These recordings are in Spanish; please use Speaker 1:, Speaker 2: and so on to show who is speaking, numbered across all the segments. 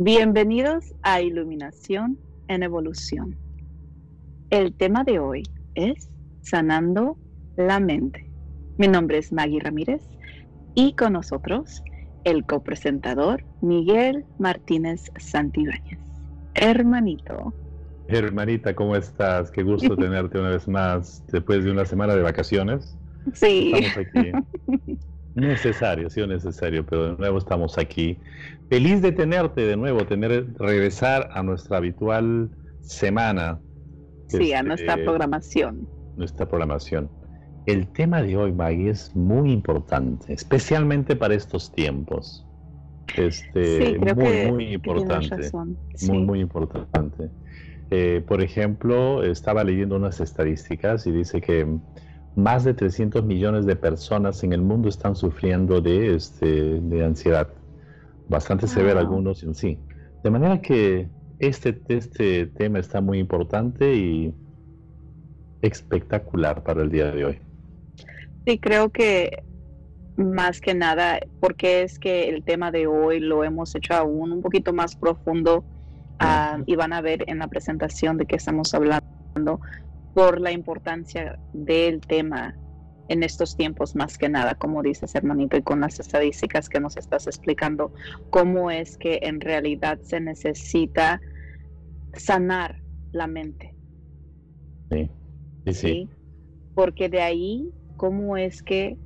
Speaker 1: Bienvenidos a Iluminación en Evolución. El tema de hoy es Sanando la Mente. Mi nombre es Maggie Ramírez y con nosotros el copresentador Miguel Martínez Santibáñez. Hermanito.
Speaker 2: Hermanita, ¿cómo estás? Qué gusto tenerte una vez más después de una semana de vacaciones.
Speaker 1: Sí.
Speaker 2: Estamos aquí. Necesario, sí, necesario, pero de nuevo estamos aquí. Feliz de tenerte de nuevo, tener regresar a nuestra habitual semana.
Speaker 1: Sí, a este, nuestra programación.
Speaker 2: Nuestra programación. El tema de hoy, Maggie, es muy importante, especialmente para estos tiempos. Este, muy, muy importante. Muy, muy importante. Eh, por ejemplo, estaba leyendo unas estadísticas y dice que más de 300 millones de personas en el mundo están sufriendo de, este, de ansiedad. Bastante severa algunos en sí. De manera que este, este tema está muy importante y espectacular para el día de hoy.
Speaker 1: Sí, creo que más que nada, porque es que el tema de hoy lo hemos hecho aún un poquito más profundo ah, y van a ver en la presentación de qué estamos hablando por la importancia del tema en estos tiempos más que nada, como dices hermanito, y con las estadísticas que nos estás explicando, cómo es que en realidad se necesita sanar la mente.
Speaker 2: Sí, sí, sí.
Speaker 1: Porque de ahí, cómo es que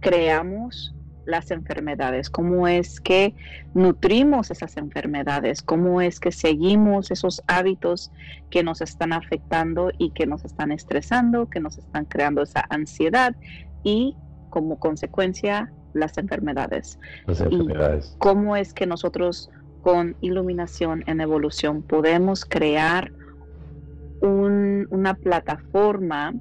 Speaker 1: creamos las enfermedades, cómo es que nutrimos esas enfermedades, cómo es que seguimos esos hábitos que nos están afectando y que nos están estresando, que nos están creando esa ansiedad y como consecuencia las enfermedades.
Speaker 2: Las enfermedades.
Speaker 1: Y cómo es que nosotros con iluminación en evolución podemos crear una plataforma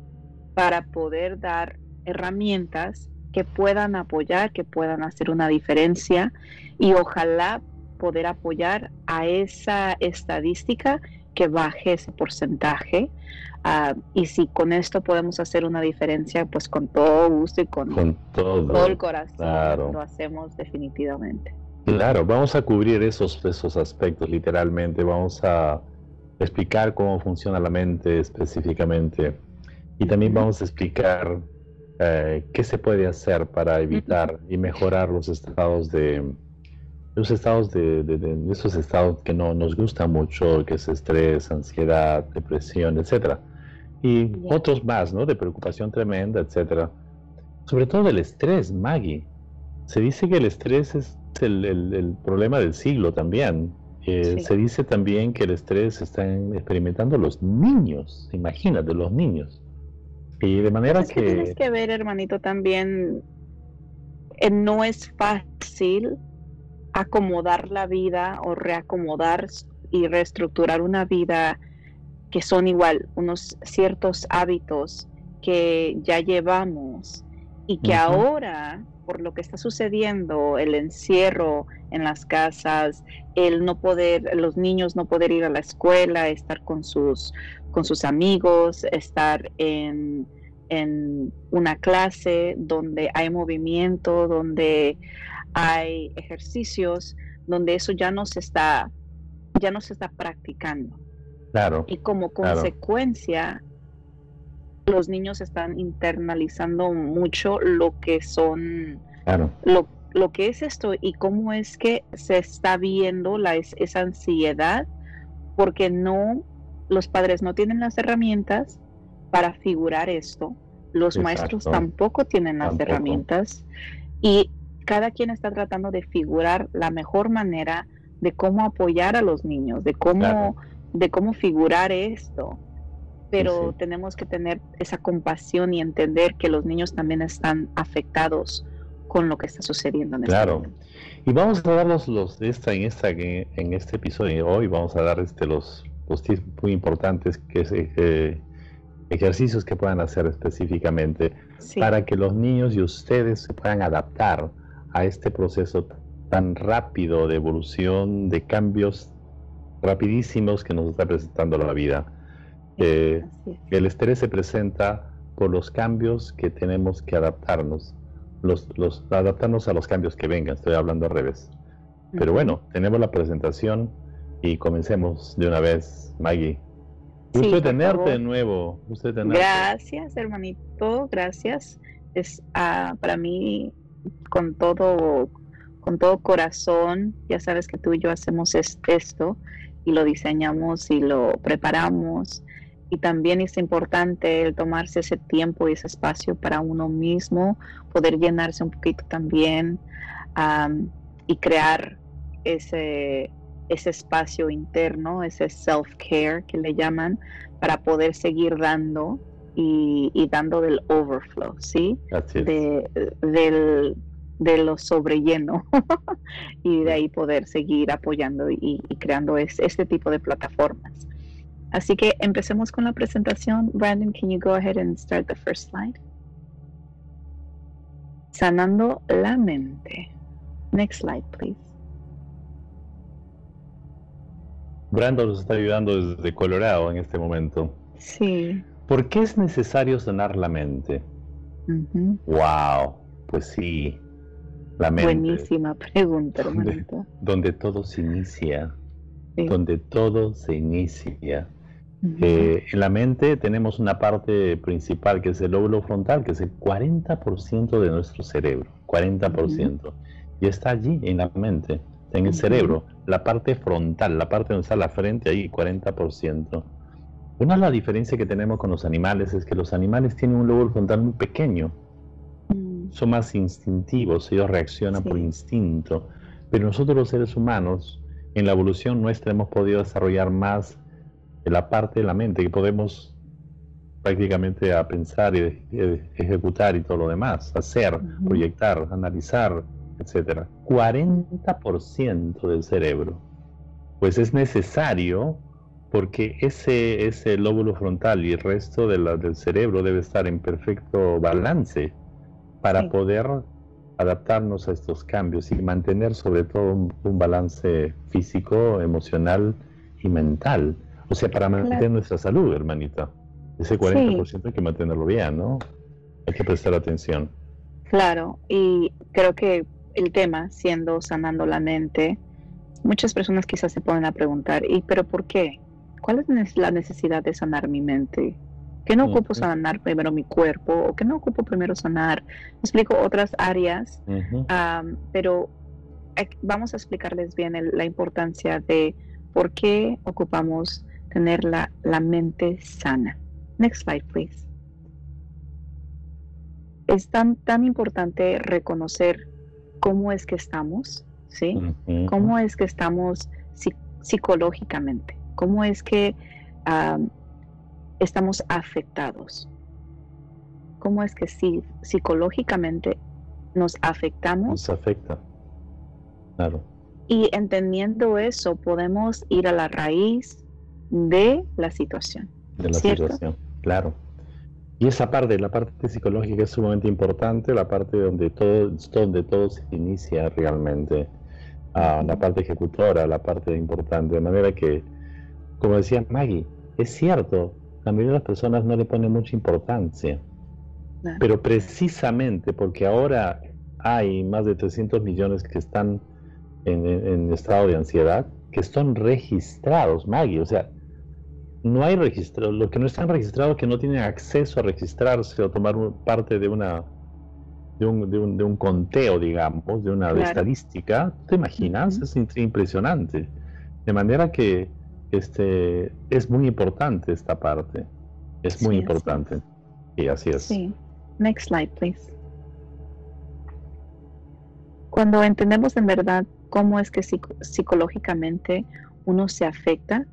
Speaker 1: para poder dar herramientas que puedan apoyar, que puedan hacer una diferencia y ojalá poder apoyar a esa estadística que baje ese porcentaje. Ah, y si con esto podemos hacer una diferencia, pues con todo gusto y con, todo, el corazón lo hacemos definitivamente.
Speaker 2: Claro, vamos a cubrir esos, esos aspectos literalmente, vamos a explicar cómo funciona la mente específicamente. Y también vamos a explicar eh, qué se puede hacer para evitar y mejorar los estados de los estados de, esos estados que no nos gustan mucho, que es estrés, ansiedad, depresión, etcétera, y otros más, ¿no? De preocupación tremenda, etcétera. Sobre todo el estrés, Maggie. Se dice que el estrés es el, problema del siglo también. Eh, se dice también que el estrés están experimentando los niños, imagínate, los niños. Y de manera que...
Speaker 1: Tienes que ver, hermanito, también eh, no es fácil acomodar la vida o reacomodar y reestructurar una vida que son igual unos ciertos hábitos que ya llevamos y que ahora por lo que está sucediendo, el encierro en las casas, el no poder, los niños no poder ir a la escuela, estar con sus con sus amigos, estar en, una clase donde hay movimiento, donde hay ejercicios, donde eso ya no se está, ya no se está practicando.
Speaker 2: Claro.
Speaker 1: Y como consecuencia, los niños están internalizando mucho lo que son, lo, lo, que es esto y cómo es que se está viendo la, esa ansiedad, porque no los padres no tienen las herramientas para figurar esto, los maestros tampoco tienen las herramientas y cada quien está tratando de figurar la mejor manera de cómo apoyar a los niños, de cómo, de cómo figurar esto. Pero tenemos que tener esa compasión y entender que los niños también están afectados con lo que está sucediendo en
Speaker 2: este Claro. y vamos a darlos los de esta en esta en este episodio hoy vamos a dar este los los tips muy importantes que eh, ejercicios que puedan hacer específicamente para que los niños y ustedes se puedan adaptar a este proceso tan rápido de evolución, de cambios rapidísimos que nos está presentando la vida. Eh, el estrés se presenta por los cambios que tenemos que adaptarnos, los, los, adaptarnos a los cambios que vengan, estoy hablando al revés. Pero bueno, tenemos la presentación y comencemos de una vez, Maggie. Gusto tenerte de nuevo.
Speaker 1: Gracias, hermanito, gracias. Es ah, para mí con todo, con todo corazón. Ya sabes que tú y yo hacemos esto y lo diseñamos y lo preparamos. Y también es importante el tomarse ese tiempo y ese espacio para uno mismo, poder llenarse un poquito también y crear ese, ese espacio interno, ese self-care que le llaman, para poder seguir dando y, dando del overflow, ¿sí? De, del, de lo sobrelleno y de ahí poder seguir apoyando y, creando este tipo de plataformas. Así que empecemos con la presentación. Brandon, can you go ahead and start the first slide? Sanando la mente. Next slide, please.
Speaker 2: Brandon nos está ayudando desde Colorado en este momento.
Speaker 1: Sí.
Speaker 2: ¿Por qué es necesario sanar la mente? Wow, pues sí,
Speaker 1: la mente. Buenísima pregunta, hermanito.
Speaker 2: Donde, todo se inicia. Donde todo se inicia. Eh, en la mente tenemos una parte principal que es el lóbulo frontal, que es el 40% de nuestro cerebro. 40%. Y está allí en la mente en el cerebro, la parte frontal, la parte donde está la frente, ahí 40%. Una de las diferencias que tenemos con los animales es que los animales tienen un lóbulo frontal muy pequeño. Mm. Son más instintivos, ellos reaccionan por instinto. Pero nosotros los seres humanos, en la evolución nuestra hemos podido desarrollar más la parte de la mente que podemos prácticamente a pensar y ejecutar y todo lo demás, hacer, proyectar, analizar, etcétera, 40% del cerebro. Pues es necesario porque ese, ese lóbulo frontal y el resto de la, del cerebro debe estar en perfecto balance para poder adaptarnos a estos cambios y mantener sobre todo un, balance físico, emocional y mental. O sea, para mantener nuestra salud, hermanita. Ese 40% hay que mantenerlo bien, ¿no? Hay que prestar atención.
Speaker 1: Claro, y creo que el tema siendo sanando la mente, muchas personas quizás se ponen a preguntar, ¿y pero por qué? ¿Cuál es la necesidad de sanar mi mente? ¿Que no ocupo sanar primero mi cuerpo? ¿O que no ocupo primero sanar? explico otras áreas, pero vamos a explicarles bien la importancia de por qué ocupamos tener la, la mente sana. Next slide, please. Es tan, tan importante reconocer cómo es que estamos, ¿sí? ¿Cómo es que estamos psicológicamente? ¿Cómo es que estamos afectados? ¿Cómo es que si psicológicamente nos afectamos?
Speaker 2: Nos afecta, claro.
Speaker 1: Y entendiendo eso, podemos ir a la raíz de la situación.
Speaker 2: De la situación, claro. Y esa parte, la parte psicológica es sumamente importante, la parte donde todo, donde todo se inicia realmente, ah, la parte ejecutora, la parte importante, de manera que, como decía Maggie, es cierto, la mayoría de las personas no le ponen mucha importancia, pero precisamente porque ahora hay más de 300 millones que están en, en estado de ansiedad, que son registrados, Maggie, o sea, no hay registro, los que no están registrados que no tienen acceso a registrarse o tomar parte de una de un, de un, de un conteo, digamos, de una estadística, ¿te imaginas? Es impresionante. De manera que este es muy importante esta parte. Es muy importante. Y así es.
Speaker 1: Sí. Next slide, please. Cuando entendemos en verdad cómo es que psicológicamente uno se afecta,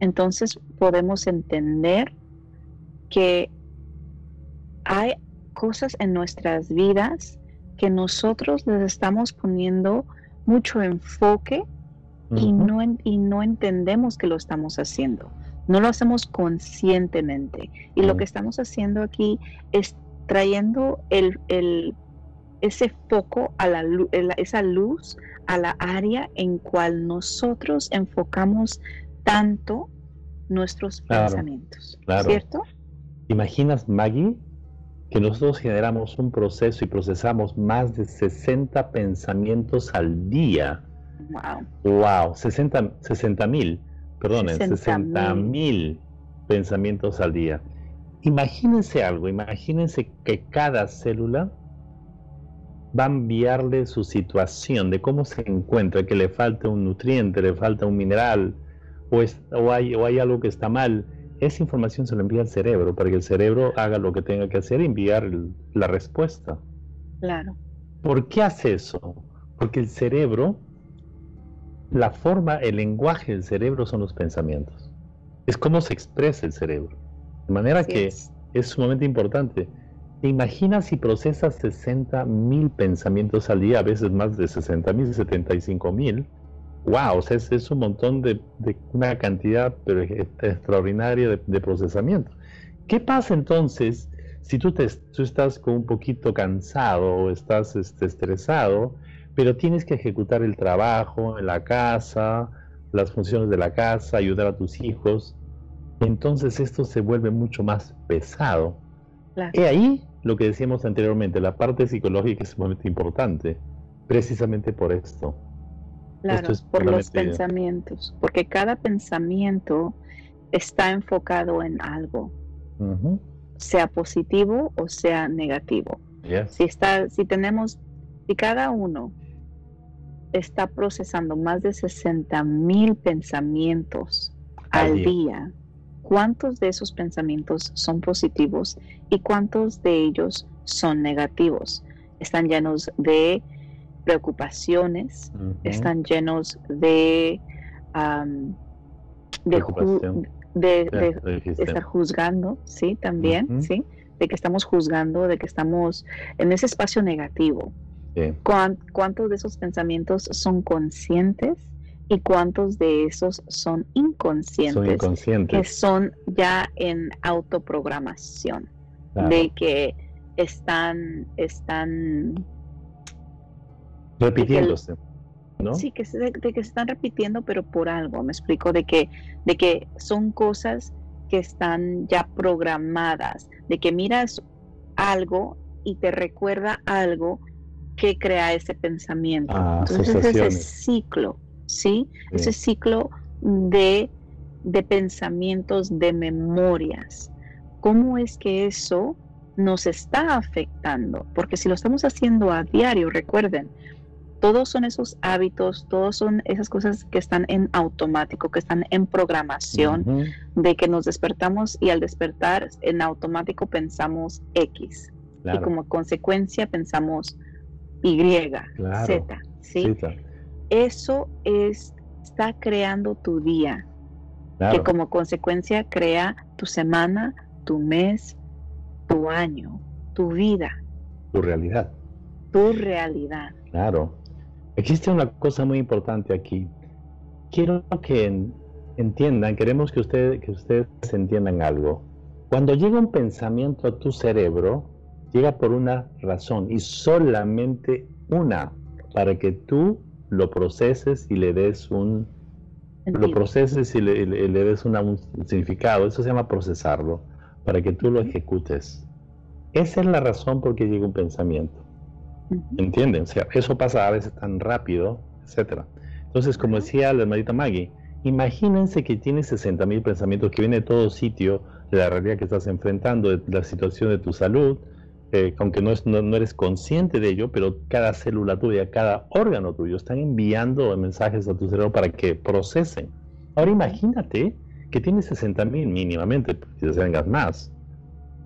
Speaker 1: entonces podemos entender que hay cosas en nuestras vidas que nosotros les estamos poniendo mucho enfoque y, no, y no entendemos que lo estamos haciendo. No lo hacemos conscientemente. Y lo que estamos haciendo aquí es trayendo el, ese foco a la, esa luz a la área en cual nosotros enfocamos tanto nuestros pensamientos, ¿cierto?
Speaker 2: ¿Imaginas, Maggie, que nosotros generamos un proceso y procesamos más de 60 pensamientos al día Wow. Wow, 60 mil, perdonen, 60 mil pensamientos al día. Imagínense algo, imagínense que cada célula va a enviarle su situación de cómo se encuentra, que le falta un nutriente, le falta un mineral, o, o, hay, o hay algo que está mal. Esa información se la envía al cerebro para que el cerebro haga lo que tenga que hacer enviar la respuesta.
Speaker 1: Claro.
Speaker 2: ¿Por qué hace eso? Porque el cerebro, la forma, el lenguaje del cerebro son los pensamientos. Es cómo se expresa el cerebro. De manera que es. sumamente importante. ¿Te imaginas si procesas 60 mil pensamientos al día, a veces más de 60 mil, 75 mil? ¡Wow! es, un montón de, una cantidad pero extraordinaria de, procesamiento. ¿Qué pasa entonces si tú, te, estás con un poquito cansado o estás este, estresado, pero tienes que ejecutar el trabajo en la casa, las funciones de la casa, ayudar a tus hijos? entonces esto se vuelve mucho más pesado. Y ahí lo que decíamos anteriormente, la parte psicológica es sumamente importante, precisamente por esto.
Speaker 1: Claro, por los pensamientos, porque cada pensamiento está enfocado en algo, sea positivo o sea negativo. Si está, si tenemos, si cada uno está procesando más de 60 mil pensamientos al, día cuántos de esos pensamientos son positivos y cuántos de ellos son negativos. Están llenos de preocupaciones, están llenos de, de, estar juzgando, sí, también, sí, de que estamos juzgando, de que estamos en ese espacio negativo. ¿Cuántos de esos pensamientos son conscientes y cuántos de esos son inconscientes, que son ya en autoprogramación, de que están, están
Speaker 2: repitiéndose. ¿No?
Speaker 1: Sí, que, de, que se están repitiendo, pero por algo, me explico, de que, de que son cosas que están ya programadas, de que miras algo y te recuerda algo que crea ese pensamiento. Ah, Entonces ese ciclo ¿sí? Ese ciclo de, de pensamientos, de memorias. ¿Cómo es que eso nos está afectando? Porque si lo estamos haciendo a diario, recuerden, todos son esos hábitos, todos son esas cosas que están en automático, que están en programación, de que nos despertamos y al despertar en automático pensamos X. Y como consecuencia pensamos Y, Z. ¿sí? eso es, está creando tu día, que como consecuencia crea tu semana, tu mes, tu año, tu vida.
Speaker 2: Tu realidad.
Speaker 1: Tu realidad.
Speaker 2: Claro. Existe una cosa muy importante aquí. Quiero que entiendan, queremos que, ustedes que ustedes entiendan algo. Cuando llega un pensamiento a tu cerebro, llega por una razón y solamente una, para que tú lo proceses y le des un lo proceses y le, des un significado, eso se llama procesarlo, para que tú lo ejecutes. Esa es la razón por qué llega un pensamiento. ¿Entienden? O sea, eso pasa a veces tan rápido, etcétera. Entonces, como decía la hermanita Maggie, imagínense que tienes 60 mil pensamientos que vienen de todo sitio, de la realidad que estás enfrentando, de la situación de tu salud, eh, aunque no, no, eres consciente de ello, pero cada célula tuya, cada órgano tuyo están enviando mensajes a tu cerebro para que procesen. Ahora imagínate que tienes 60 mil mínimamente, si tengas más.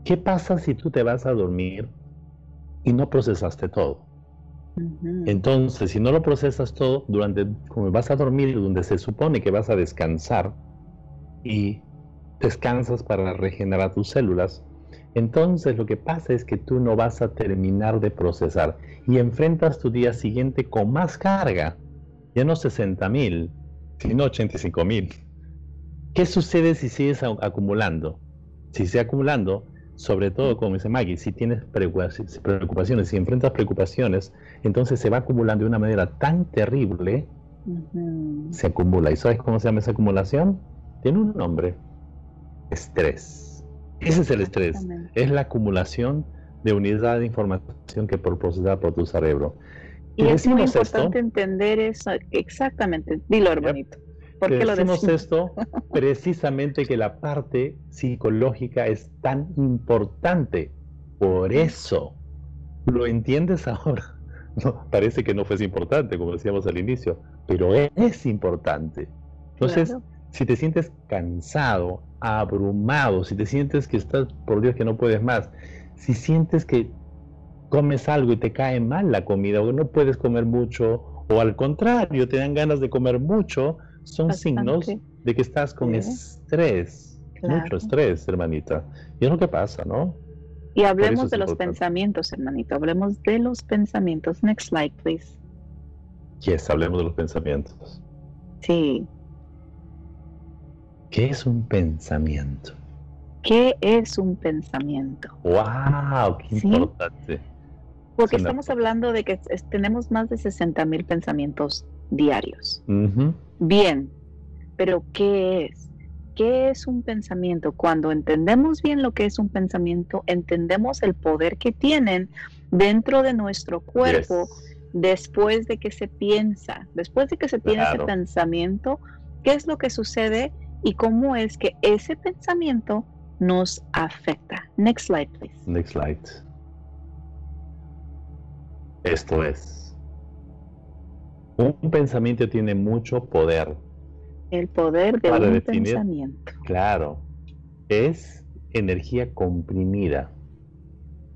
Speaker 2: ¿Qué pasa si tú te vas a dormir y no procesaste todo? Entonces, si no lo procesas todo, durante como vas a dormir, donde se supone que vas a descansar y descansas para regenerar tus células, entonces lo que pasa es que tú no vas a terminar de procesar y enfrentas tu día siguiente con más carga, ya no 60 mil, sino 85 mil. ¿Qué sucede si sigues acumulando? Si sigue acumulando, sobre todo como dice Maggie, si tienes preocupaciones, si enfrentas preocupaciones, entonces se va acumulando de una manera tan terrible, se acumula. ¿Y sabes cómo se llama esa acumulación? Tiene un nombre, estrés. Ese es el estrés, es la acumulación de unidad de información que por procesar por tu cerebro.
Speaker 1: Y es muy importante entender eso, exactamente. Dilo, hermanito.
Speaker 2: ¿Por qué lo decimos esto? Precisamente que la parte psicológica es tan importante. Por eso. ¿Lo entiendes ahora? No, parece que no fue importante, como decíamos al inicio, pero es importante. Entonces, si te sientes cansado, abrumado, si te sientes que estás, por Dios, que no puedes más, si sientes que comes algo y te cae mal la comida o no puedes comer mucho o al contrario te dan ganas de comer mucho, son signos de que estás con estrés, mucho estrés, hermanita. Y es lo que pasa, ¿no?
Speaker 1: Y hablemos de los pensamientos, hermanito, hablemos de los pensamientos. Next slide, please.
Speaker 2: Yes, hablemos de los pensamientos.
Speaker 1: Sí.
Speaker 2: ¿Qué es un pensamiento?
Speaker 1: ¿Qué es un pensamiento?
Speaker 2: ¡Wow! ¡Qué importante!
Speaker 1: Porque estamos hablando de que tenemos más de 60 mil pensamientos diarios. Bien, pero ¿qué es? ¿Qué es un pensamiento? Cuando entendemos bien lo que es un pensamiento, entendemos el poder que tienen dentro de nuestro cuerpo después de que se piensa, después de que se tiene ese pensamiento, qué es lo que sucede y cómo es que ese pensamiento nos afecta. Next slide, please.
Speaker 2: Next slide. Esto es. Un pensamiento tiene mucho poder.
Speaker 1: El poder de un pensamiento.
Speaker 2: Claro. Es energía comprimida.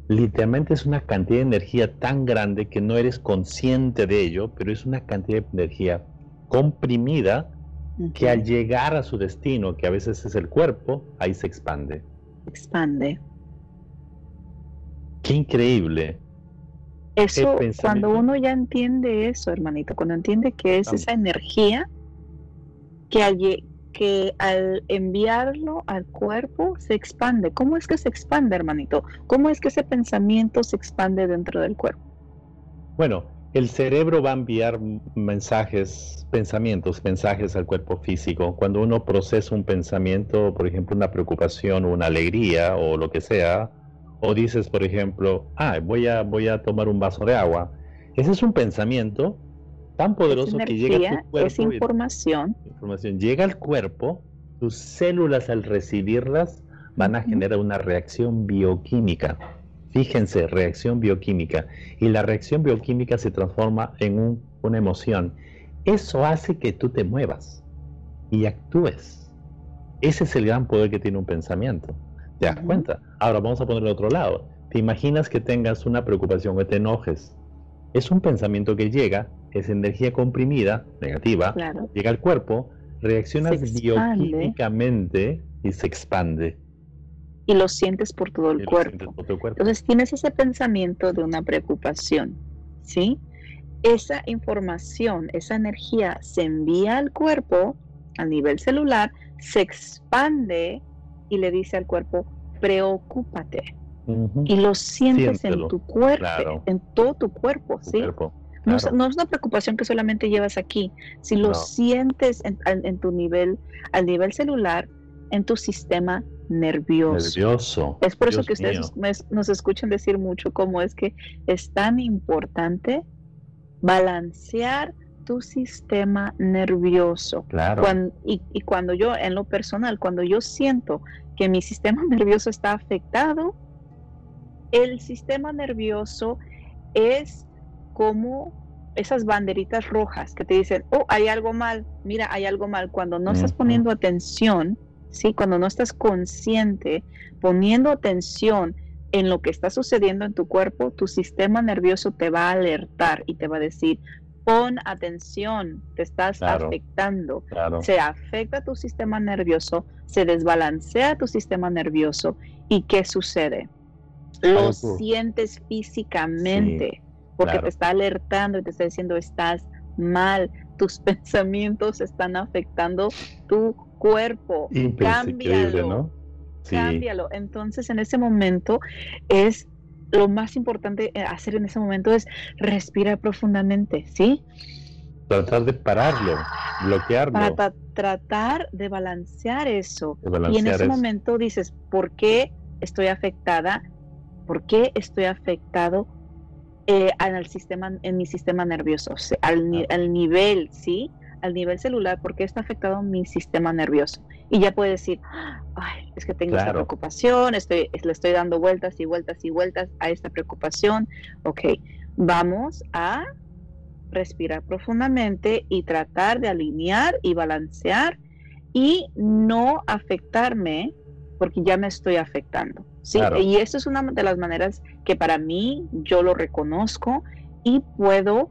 Speaker 2: Literalmente es una cantidad de energía tan grande que no eres consciente de ello, pero es una cantidad de energía comprimida que al llegar a su destino, que a veces es el cuerpo, ahí se expande.
Speaker 1: Expande.
Speaker 2: Qué increíble.
Speaker 1: Eso, cuando uno ya entiende eso, hermanito, cuando entiende que es esa energía que al, que al enviarlo al cuerpo se expande. ¿Cómo es que se expande, hermanito? ¿Cómo es que ese pensamiento se expande dentro del cuerpo?
Speaker 2: Bueno, el cerebro va a enviar mensajes, pensamientos, mensajes al cuerpo físico. Cuando uno procesa un pensamiento, por ejemplo, una preocupación, una alegría o lo que sea, o dices, por ejemplo, ah, voy a, voy a tomar un vaso de agua. Ese es un pensamiento tan poderoso que llega a tu cuerpo.
Speaker 1: Es información.
Speaker 2: información. Llega al cuerpo, tus células al recibirlas van a generar una reacción bioquímica. Fíjense, reacción bioquímica. Y la reacción bioquímica se transforma en una emoción. Eso hace que tú te muevas y actúes. Ese es el gran poder que tiene un pensamiento. ¿Te das cuenta? Ahora vamos a poner el otro lado. Te imaginas que tengas una preocupación o te enojes. Es un pensamiento que llega, es energía comprimida, negativa, llega al cuerpo, reaccionas bioquímicamente y se expande.
Speaker 1: Y lo sientes por todo el cuerpo. Entonces tienes ese pensamiento de una preocupación, ¿sí? Esa información, esa energía se envía al cuerpo a nivel celular, se expande y le dice al cuerpo, preocúpate. Y lo sientes en tu cuerpo, en todo tu cuerpo, ¿sí? no, es, una preocupación que solamente llevas aquí, si lo sientes en, tu nivel, al nivel celular, en tu sistema nervioso. Es por eso que ustedes nos escuchan decir mucho cómo es que es tan importante balancear tu sistema nervioso.
Speaker 2: Claro.
Speaker 1: y, y, cuando yo, en lo personal, cuando yo siento que mi sistema nervioso está afectado, el sistema nervioso es como esas banderitas rojas que te dicen, oh, hay algo mal, mira, hay algo mal. Cuando no estás poniendo atención, ¿sí? Cuando no estás consciente, poniendo atención en lo que está sucediendo en tu cuerpo, tu sistema nervioso te va a alertar y te va a decir, pon atención, te estás afectando. Se afecta tu sistema nervioso, se desbalancea tu sistema nervioso y ¿qué sucede? Lo sientes físicamente porque te está alertando y te está diciendo estás mal, tus pensamientos están afectando tu cuerpo. Cámbialo. ¿no? Cámbialo. Entonces en ese momento es lo más importante eh, hacer en ese momento es respirar profundamente, ¿sí?
Speaker 2: Tratar de pararlo, bloquearlo.
Speaker 1: Para tratar de balancear eso. y en ese momento dices, ¿por qué estoy afectada? ¿Por qué estoy afectado? eh, en, el sistema, en mi sistema nervioso, al, nivel, ¿sí? Al nivel celular, porque está afectado mi sistema nervioso. Y ya puede decir, Ay, es que tengo esta preocupación, estoy, le estoy dando vueltas y vueltas y vueltas a esta preocupación. Ok, vamos a respirar profundamente y tratar de alinear y balancear y no afectarme porque ya me estoy afectando. ¿sí? Y eso es una de las maneras que para mí yo lo reconozco y puedo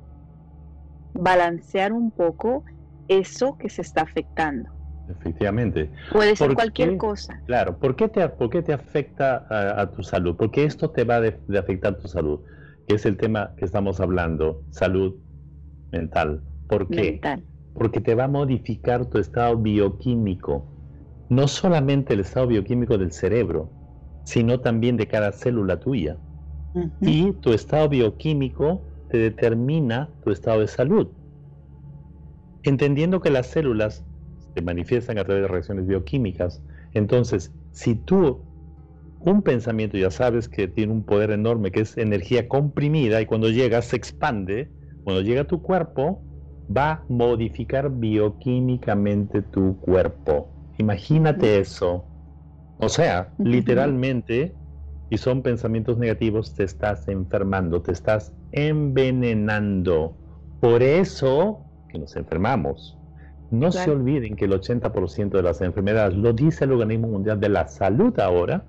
Speaker 1: balancear un poco eso que se está afectando.
Speaker 2: Efectivamente.
Speaker 1: Puede ser cualquier cosa.
Speaker 2: Claro, ¿por qué te, por qué te afecta a, tu salud? Porque esto te va a de, afectar tu salud, que es el tema que estamos hablando, salud mental. ¿Por qué? Mental. Porque te va a modificar tu estado bioquímico. No solamente el estado bioquímico del cerebro, sino también de cada célula tuya. Y tu estado bioquímico te determina tu estado de salud. Entendiendo que las células se manifiestan a través de reacciones bioquímicas, entonces, si tú un pensamiento ya sabes que tiene un poder enorme, que es energía comprimida, y cuando llega se expande, cuando llega a tu cuerpo, va a modificar bioquímicamente tu cuerpo. Imagínate eso. O sea, literalmente, y son pensamientos negativos, te estás enfermando, te estás envenenando. Por eso que nos enfermamos. No se olviden que el 80% de las enfermedades, lo dice el Organismo Mundial de la Salud ahora,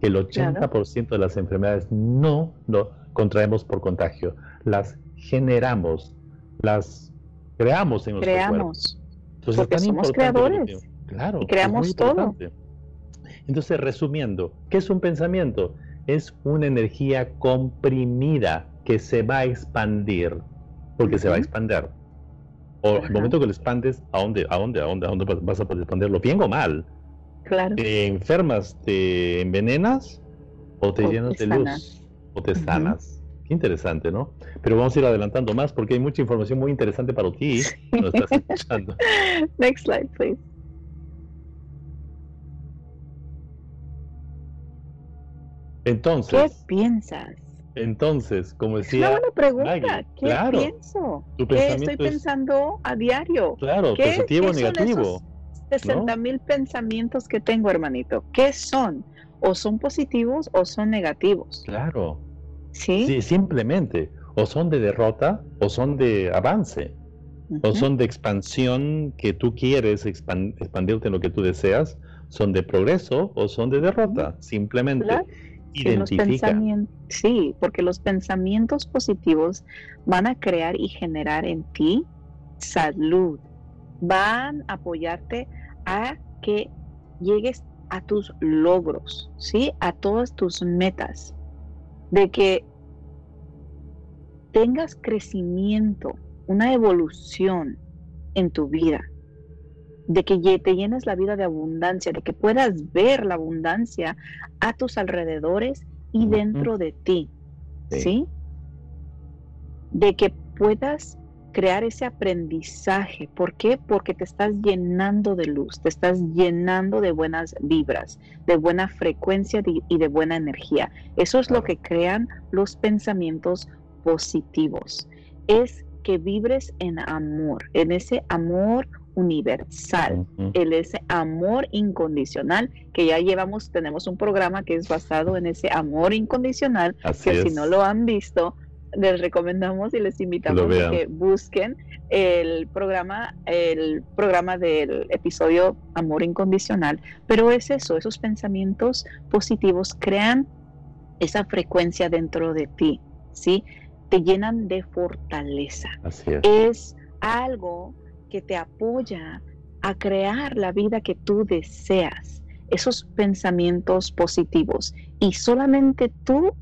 Speaker 2: que el 80% de las enfermedades no lo contraemos por contagio, las generamos, las creamos en nuestro
Speaker 1: creamos. Entonces, Porque somos creadores.
Speaker 2: Claro.
Speaker 1: Y creamos todo.
Speaker 2: Entonces, resumiendo, ¿qué es un pensamiento? Es una energía comprimida que se va a expandir, porque se va a expandir. O el momento que lo expandes, ¿a dónde, a dónde, a dónde, a dónde vas a poder expandirlo? ¿Bien o mal?
Speaker 1: Claro.
Speaker 2: ¿Te enfermas, te envenenas o te llenas de luz o te sanas? Qué interesante, ¿no? Pero vamos a ir adelantando más porque hay mucha información muy interesante para ti. estás escuchando.
Speaker 1: Next slide, please.
Speaker 2: Entonces.
Speaker 1: ¿Qué piensas?
Speaker 2: Entonces, como decía.
Speaker 1: Es una buena pregunta. ¿Qué pienso? ¿Qué estoy pensando a diario?
Speaker 2: Claro, positivo o negativo.
Speaker 1: 60 mil pensamientos que tengo, hermanito. ¿Qué son? ¿O son positivos o son negativos?
Speaker 2: Claro. Sí. Sí, simplemente. O son de derrota o son de avance. O son de expansión que tú quieres expandirte en lo que tú deseas. Son de progreso o son de derrota. Simplemente. Identifica.
Speaker 1: sí, porque los pensamientos positivos van a crear y generar en ti salud. Van a apoyarte a que llegues a tus logros, ¿sí? A todas tus metas. De que tengas crecimiento, una evolución en tu vida de que te llenes la vida de abundancia, de que puedas ver la abundancia a tus alrededores y dentro de ti. sí. De que puedas crear ese aprendizaje. ¿Por qué? Porque te estás llenando de luz, te estás llenando de buenas vibras, de buena frecuencia y de buena energía. Eso es lo que crean los pensamientos positivos. Es que vibres en amor, en ese amor universal, el ese amor incondicional que ya llevamos, tenemos un programa que es basado en ese amor incondicional, que si no lo han visto, les recomendamos y les invitamos a que busquen el programa, el programa del episodio Amor Incondicional. Pero es eso, esos pensamientos positivos crean esa frecuencia dentro de ti, ¿sí? Te llenan de fortaleza. es algo que te apoya a crear la vida que tú deseas, esos pensamientos positivos. Y solamente tú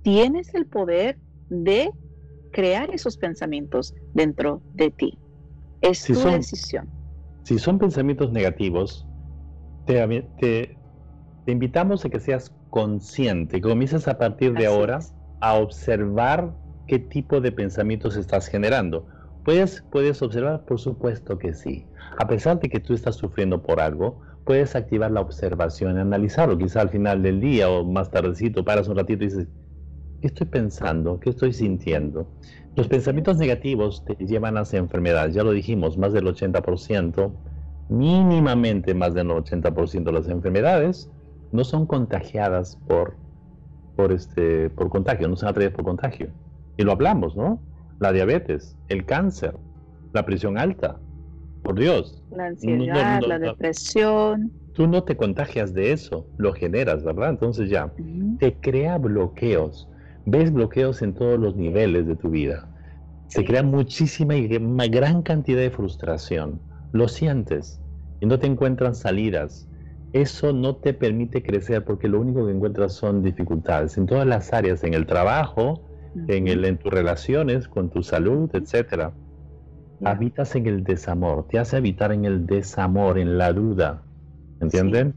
Speaker 1: tienes el poder de crear esos pensamientos dentro de ti. Es tu decisión.
Speaker 2: Si son pensamientos negativos, te, te, invitamos a que seas consciente, que comiences a partir de ahora a observar qué tipo de pensamientos estás generando ¿Puedes, ¿Puedes observar? Por supuesto que sí. A pesar de que tú estás sufriendo por algo, puedes activar la observación y analizarlo. Quizá al final del día o más tardecito paras un ratito y dices, ¿Qué estoy pensando? ¿Qué estoy sintiendo? Los pensamientos negativos te llevan hacia enfermedades, ya lo dijimos, más del 80%, mínimamente más del 80% de las enfermedades no son contagiadas por, por, este, por contagio, no son atraídas por contagio. Y lo hablamos, ¿no? La diabetes, el cáncer, la presión alta, por Dios.
Speaker 1: La ansiedad, la depresión.
Speaker 2: Tú no te contagias de eso, lo generas, ¿verdad? Entonces ya, te crea bloqueos. Ves bloqueos en todos los niveles de tu vida. Se crea muchísima y gran cantidad de frustración. Lo sientes y no te encuentran salidas. Eso no te permite crecer porque lo único que encuentras son dificultades en todas las áreas, en el trabajo, en, el, en tus relaciones, con tu salud, etcétera habitas en el desamor, te hace habitar en el desamor, en la duda, ¿entienden?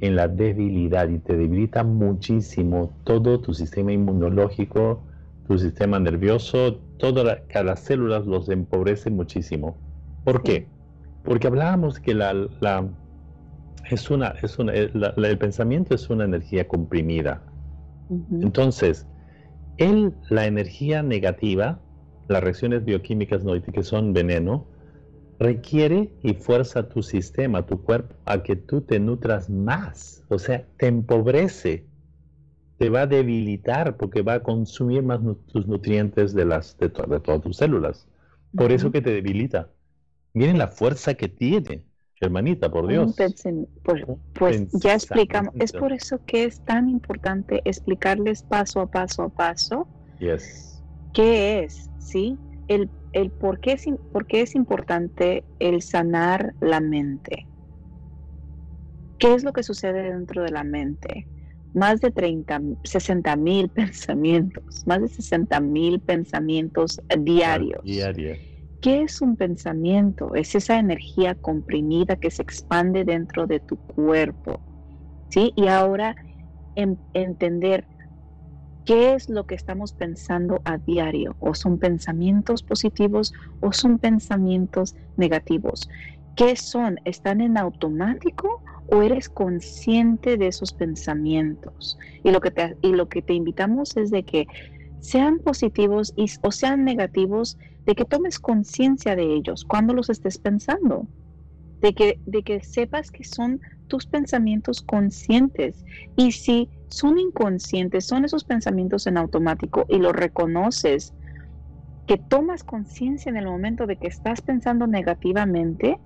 Speaker 2: En la debilidad y te debilita muchísimo todo tu sistema inmunológico, tu sistema nervioso, todas las células los empobrece muchísimo. ¿Por qué? Porque hablábamos que la, la es una, es una, eh, el pensamiento es una energía comprimida. Entonces, él, la energía negativa, las reacciones bioquímicas que son veneno, requiere y fuerza tu sistema, tu cuerpo, a que tú te nutras más. O sea, te empobrece, te va a debilitar porque va a consumir más tus nutrientes de, las, de, todas tus células. Por eso que te debilita. Miren la fuerza que tiene, hermanita, por Dios.
Speaker 1: pues, pues ya explicamos. Es por eso que es tan importante explicarles paso a paso a paso.
Speaker 2: Yes.
Speaker 1: ¿Qué es? ¿sí? El, el por, qué es, por qué es importante el sanar la mente. ¿Qué es lo que sucede dentro de la mente? Más de 30, 60 mil pensamientos, más de 60 mil pensamientos diarios.
Speaker 2: Diario.
Speaker 1: ¿Qué es un pensamiento? Es esa energía comprimida que se expande dentro de tu cuerpo. ¿sí? Y ahora entender ¿Qué es lo que estamos pensando a diario? ¿O son pensamientos positivos o son pensamientos negativos? ¿Qué son? ¿Están en automático o eres consciente de esos pensamientos? Y lo que te, y lo que te invitamos es de que sean positivos y, o sean negativos, de que tomes conciencia de ellos cuando los estés pensando. De que, de que sepas que son tus pensamientos conscientes. Y si son inconscientes, son esos pensamientos en automático y lo reconoces, que tomas conciencia en el momento de que estás pensando negativamente,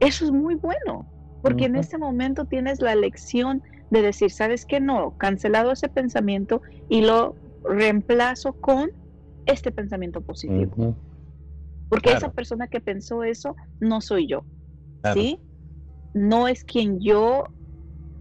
Speaker 1: eso es muy bueno, porque en ese momento tienes la lección de decir, ¿sabes qué? No, cancelado ese pensamiento y lo reemplazo con este pensamiento positivo. Porque esa persona que pensó eso no soy yo, ¿sí? No es quien yo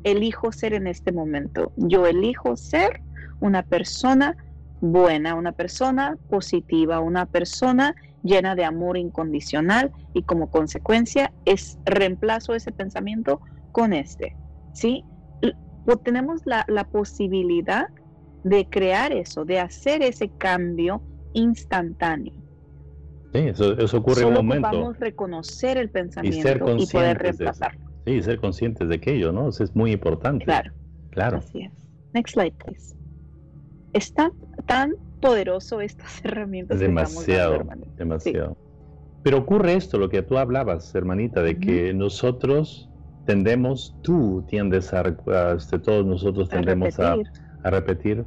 Speaker 1: elijo ser en este momento. Yo elijo ser una persona buena, una persona positiva, una persona llena de amor incondicional y como consecuencia es reemplazo ese pensamiento con este. ¿Sí? tenemos la, posibilidad de crear eso, de hacer ese cambio instantáneo.
Speaker 2: Sí, eso, ocurre en un momento.
Speaker 1: Vamos a reconocer el pensamiento y, y poder reemplazarlo.
Speaker 2: Sí, ser conscientes de aquello, ¿no? Eso es muy importante.
Speaker 1: Claro.
Speaker 2: Claro.
Speaker 1: Así es. Next slide, please. Está tan poderoso estas herramientas.
Speaker 2: Demasiado, demasiado. Pero ocurre esto, lo que tú hablabas, hermanita, de que nosotros tendemos, tú tiendes a, este, todos nosotros tendemos a, a repetir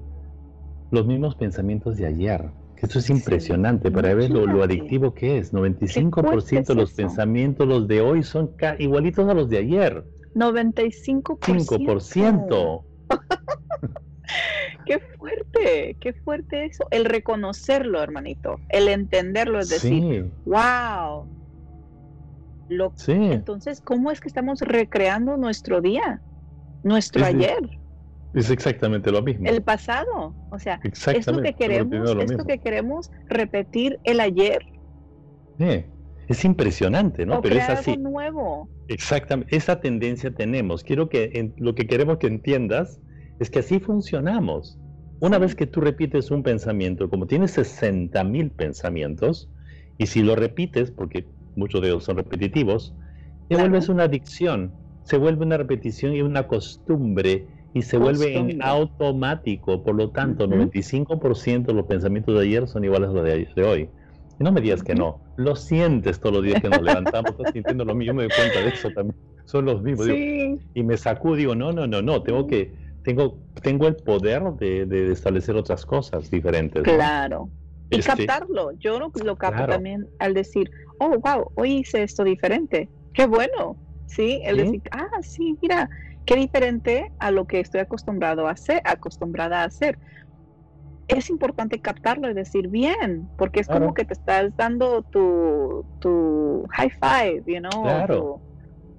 Speaker 2: los mismos pensamientos de ayer. Esto es impresionante para ver lo, adictivo que es. 95% de los pensamientos, los de hoy, son igualitos a los de ayer.
Speaker 1: 95%. 5%. qué fuerte, qué fuerte eso. El reconocerlo, hermanito. El entenderlo, es decir, wow. Lo, Entonces, ¿cómo es que estamos recreando nuestro día? Nuestro ayer.
Speaker 2: Es exactamente lo mismo.
Speaker 1: El pasado. O sea, es lo que queremos, es que queremos repetir el ayer.
Speaker 2: es impresionante, ¿no?
Speaker 1: Pero es así. nuevo.
Speaker 2: Exactamente. Esa tendencia tenemos. Quiero que lo que queremos que entiendas es que así funcionamos. Una vez que tú repites un pensamiento, como tienes 60 mil pensamientos, y si lo repites, porque muchos de ellos son repetitivos, te vuelves una adicción, se vuelve una repetición y una costumbre y se vuelve en automático. Por lo tanto, 95% de los pensamientos de ayer son iguales a los de, de hoy. Y no me digas que no. Lo sientes todos los días que nos levantamos, estás sintiendo lo mismo. Yo me doy cuenta de eso también. Son los mismos. y me sacudo, digo, no, no, no, no, tengo que, tengo, tengo el poder de, establecer otras cosas diferentes.
Speaker 1: Claro. Y este captarlo. Yo lo, lo capto también al decir, oh, wow, hoy hice esto diferente. Qué bueno. Sí, el decir, ah, sí, mira, qué diferente a lo que estoy acostumbrado a hacer, acostumbrada a hacer es importante captarlo y decir bien, porque es como que te estás dando tu, tu high five, you know.
Speaker 2: Claro.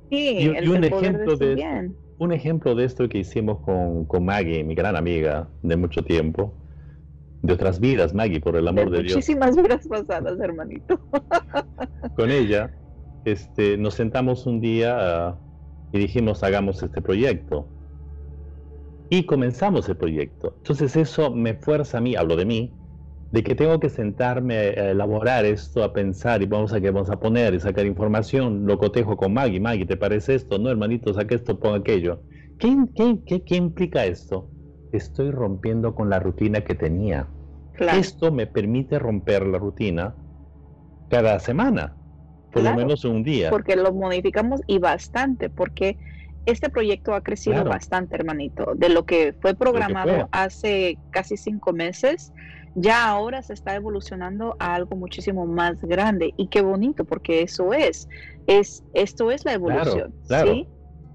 Speaker 2: sí, y, un, ejemplo de un ejemplo de esto que hicimos con, con, Maggie, mi gran amiga de mucho tiempo, de otras vidas, Maggie, por el amor de, Dios.
Speaker 1: Muchísimas vidas pasadas, hermanito.
Speaker 2: con ella, este, nos sentamos un día y dijimos, hagamos este proyecto y comenzamos el proyecto. Entonces eso me fuerza a mí, hablo de mí, de que tengo que sentarme a elaborar esto, a pensar y vamos a qué vamos a poner y sacar información. Lo cotejo con Maggie. Maggie, ¿te parece esto? No, hermanito, saca esto, pon aquello. ¿Qué, qué, qué, implica esto? Estoy rompiendo con la rutina que tenía. Esto me permite romper la rutina cada semana, por lo menos un día.
Speaker 1: Porque lo modificamos y bastante, porque este proyecto ha crecido bastante, hermanito. De lo que fue programado hace casi cinco meses, ya ahora se está evolucionando a algo muchísimo más grande. Y qué bonito, porque eso es. es esto es la evolución.
Speaker 2: Claro,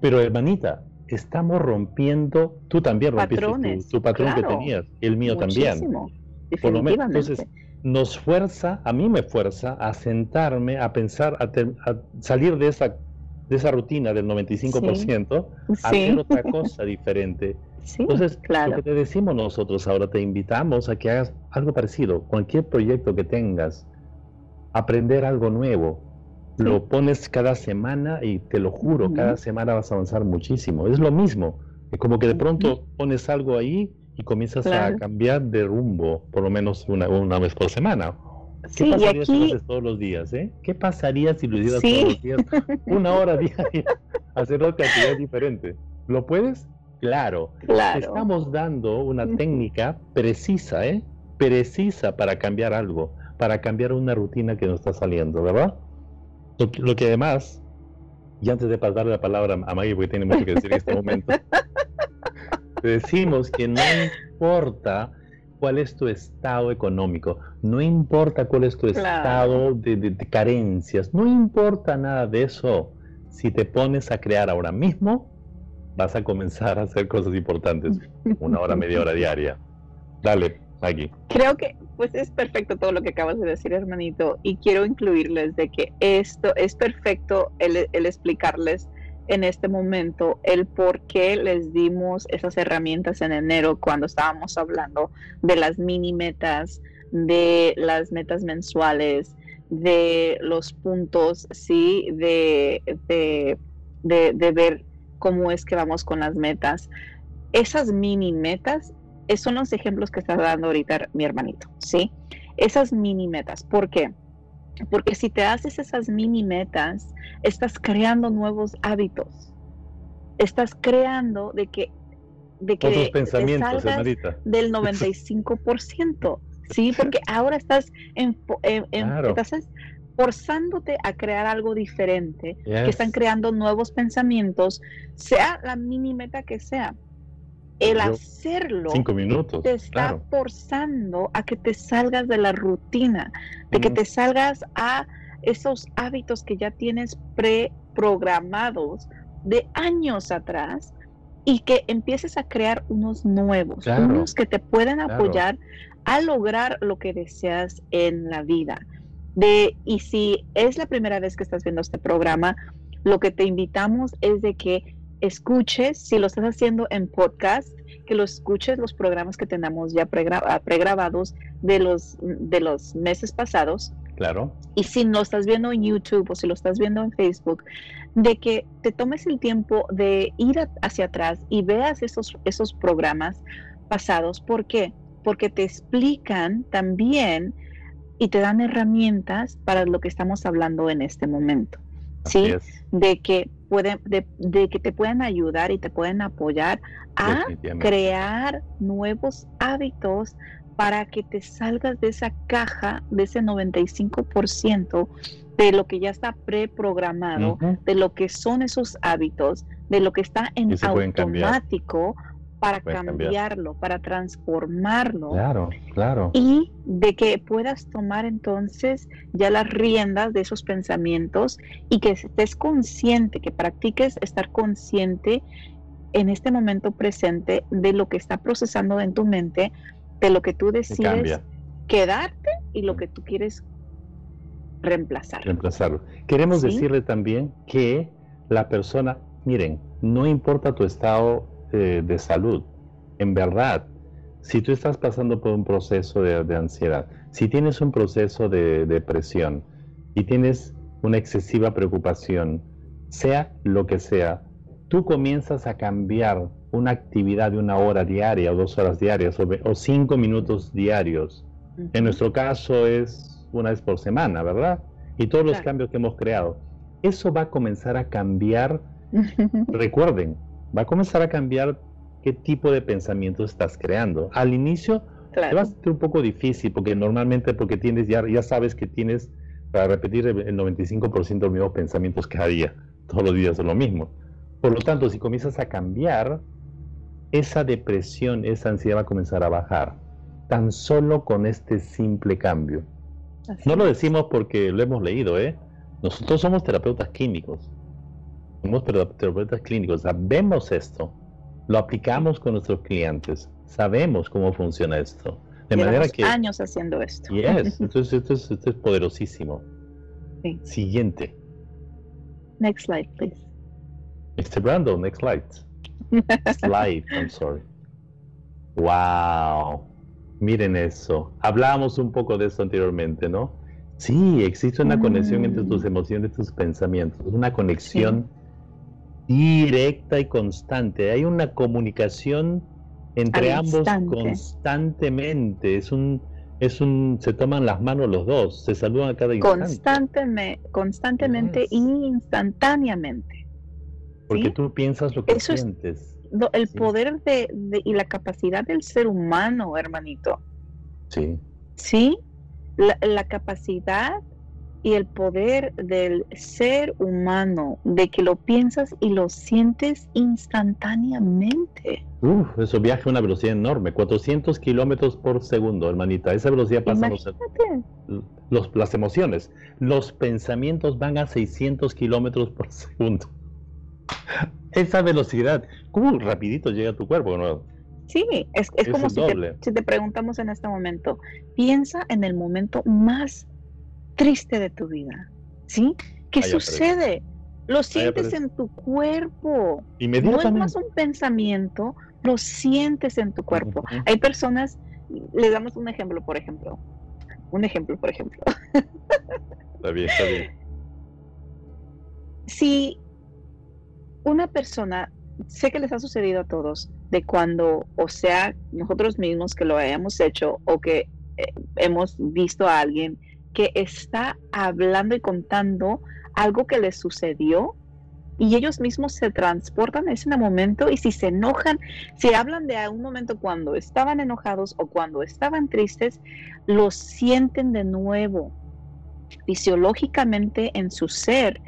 Speaker 2: Pero, hermanita, estamos rompiendo, tú también rompiste tu, patrón que tenías, el mío también. Por lo menos, entonces, nos fuerza, a mí me fuerza a sentarme, a pensar, a salir de esa de esa rutina del 95% a hacer otra cosa diferente. Entonces, lo que te decimos nosotros ahora, te invitamos a que hagas algo parecido, cualquier proyecto que tengas, aprender algo nuevo, lo pones cada semana y te lo juro, cada semana vas a avanzar muchísimo. Es lo mismo, es como que de pronto pones algo ahí y comienzas a cambiar de rumbo, por lo menos una, una vez por semana ¿Qué pasaría si lo haces todos los días? Eh? ¿Qué pasaría si lo hicieras todos los días? Una hora diaria, hacer otra actividad diferente. ¿Lo puedes? Claro. claro. Estamos dando una técnica precisa, ¿eh? Precisa para cambiar algo, para cambiar una rutina que nos está saliendo, ¿verdad? Lo, que además, y antes de pasar la palabra a Maggie, porque tiene mucho que decir en este momento, decimos que no importa cuál es tu estado económico, no importa cuál es tu estado de, carencias, no importa nada de eso. Si te pones a crear ahora mismo, vas a comenzar a hacer cosas importantes, una hora, media hora diaria. Dale, aquí.
Speaker 1: Creo que pues es perfecto todo lo que acabas de decir, hermanito, y quiero incluirles de que esto es perfecto el, el explicarles en este momento el por qué les dimos esas herramientas en enero cuando estábamos hablando de las mini metas, de las metas mensuales, de los puntos, sí, de, de, de, ver cómo es que vamos con las metas. Esas mini metas son los ejemplos que está dando ahorita mi hermanito, ¿sí? Esas mini metas. ¿Por qué? Porque si te haces esas mini metas, estás creando nuevos hábitos. Estás creando de que
Speaker 2: de que Otros pensamientos,
Speaker 1: del 95%, ¿sí? Porque ahora estás, en, estás forzándote a crear algo diferente, que están creando nuevos pensamientos, sea la mini meta que sea el hacerlo
Speaker 2: minutos,
Speaker 1: te está forzando a que te salgas de la rutina, de que te salgas a esos hábitos que ya tienes preprogramados de años atrás y que empieces a crear unos nuevos, unos que te pueden apoyar a lograr lo que deseas en la vida. De, y si es la primera vez que estás viendo este programa, lo que te invitamos es de que escuches, si lo estás haciendo en podcast, que lo escuches los programas que tenemos ya ah, pregrabados de los, de los meses pasados.
Speaker 2: Claro.
Speaker 1: Y si lo estás viendo en YouTube o si lo estás viendo en Facebook, de que te tomes el tiempo de ir hacia atrás y veas esos, esos programas pasados. ¿Por qué? Porque te explican también y te dan herramientas para lo que estamos hablando en este momento. ¿sí? De que pueden, de, que te pueden ayudar y te pueden apoyar a crear nuevos hábitos para que te salgas de esa caja, de ese 95% de lo que ya está preprogramado, de lo que son esos hábitos, de lo que está en automático para cambiarlo, para transformarlo.
Speaker 2: Claro, claro.
Speaker 1: Y de que puedas tomar entonces ya las riendas de esos pensamientos y que estés consciente, que practiques estar consciente en este momento presente de lo que está procesando en tu mente, de lo que tú decides quedarte y lo que tú quieres reemplazar.
Speaker 2: Reemplazarlo. Queremos decirle también que la persona, miren, no importa tu estado eh, de salud. En verdad, si tú estás pasando por un proceso de, ansiedad, si tienes un proceso de depresión y tienes una excesiva preocupación, sea lo que sea, tú comienzas a cambiar una actividad de una hora diaria o dos horas diarias o, cinco minutos diarios. En nuestro caso es una vez por semana, ¿verdad? Y todos los cambios que hemos creado. Eso va a comenzar a cambiar. Recuerden, va a comenzar a cambiar qué tipo de pensamiento estás creando. Al inicio te va a ser un poco difícil porque normalmente porque tienes ya, ya sabes que tienes para repetir el 95% de los mismos pensamientos cada día. Todos los días es lo mismo. Por lo tanto, si comienzas a cambiar, esa depresión, esa ansiedad va a comenzar a bajar. Tan solo con este simple cambio. no lo decimos porque lo hemos leído, ¿eh? Nosotros somos terapeutas químicos somos terapeutas clínicos, sabemos esto, lo aplicamos con nuestros clientes, sabemos cómo funciona esto.
Speaker 1: De manera que años haciendo esto.
Speaker 2: Yes, entonces esto es, esto es poderosísimo. Siguiente.
Speaker 1: Next slide, please.
Speaker 2: Mr. Brando, next slide. slide, I'm sorry. Wow. Miren eso. Hablábamos un poco de eso anteriormente, ¿no? Sí, existe una conexión entre tus mm. emociones y tus pensamientos. Una conexión directa y constante. Hay una comunicación entre ambos constantemente. Es un, es un, se toman las manos los dos, se saludan a cada instante.
Speaker 1: Constantemente, constantemente y instantáneamente.
Speaker 2: Porque tú piensas lo que sientes.
Speaker 1: el poder de, y la capacidad del ser humano, hermanito.
Speaker 2: Sí.
Speaker 1: Sí, la, la capacidad y el poder del ser humano, de que lo piensas y lo sientes instantáneamente.
Speaker 2: Uf, eso viaja a una velocidad enorme, 400 kilómetros por segundo, hermanita. Esa velocidad pasa los, las emociones. Los pensamientos van a 600 kilómetros por segundo. Esa velocidad, ¿cómo rapidito llega a tu cuerpo? ¿no?
Speaker 1: Sí, es, como si te, si te preguntamos en este momento, piensa en el momento más triste de tu vida. ¿Sí? ¿Qué sucede? Lo sientes en tu cuerpo. No es más un pensamiento, lo sientes en tu cuerpo. Hay personas, le damos un ejemplo, por ejemplo. Un ejemplo, por ejemplo.
Speaker 2: Está bien, está bien.
Speaker 1: Si una persona, sé que les ha sucedido a todos, de cuando, o sea, nosotros mismos que lo hayamos hecho o que eh, hemos visto a alguien que está hablando y contando algo que les sucedió y ellos mismos se transportan a ese momento y si se enojan, si hablan de un momento cuando estaban enojados o cuando estaban tristes, lo sienten de nuevo fisiológicamente en su ser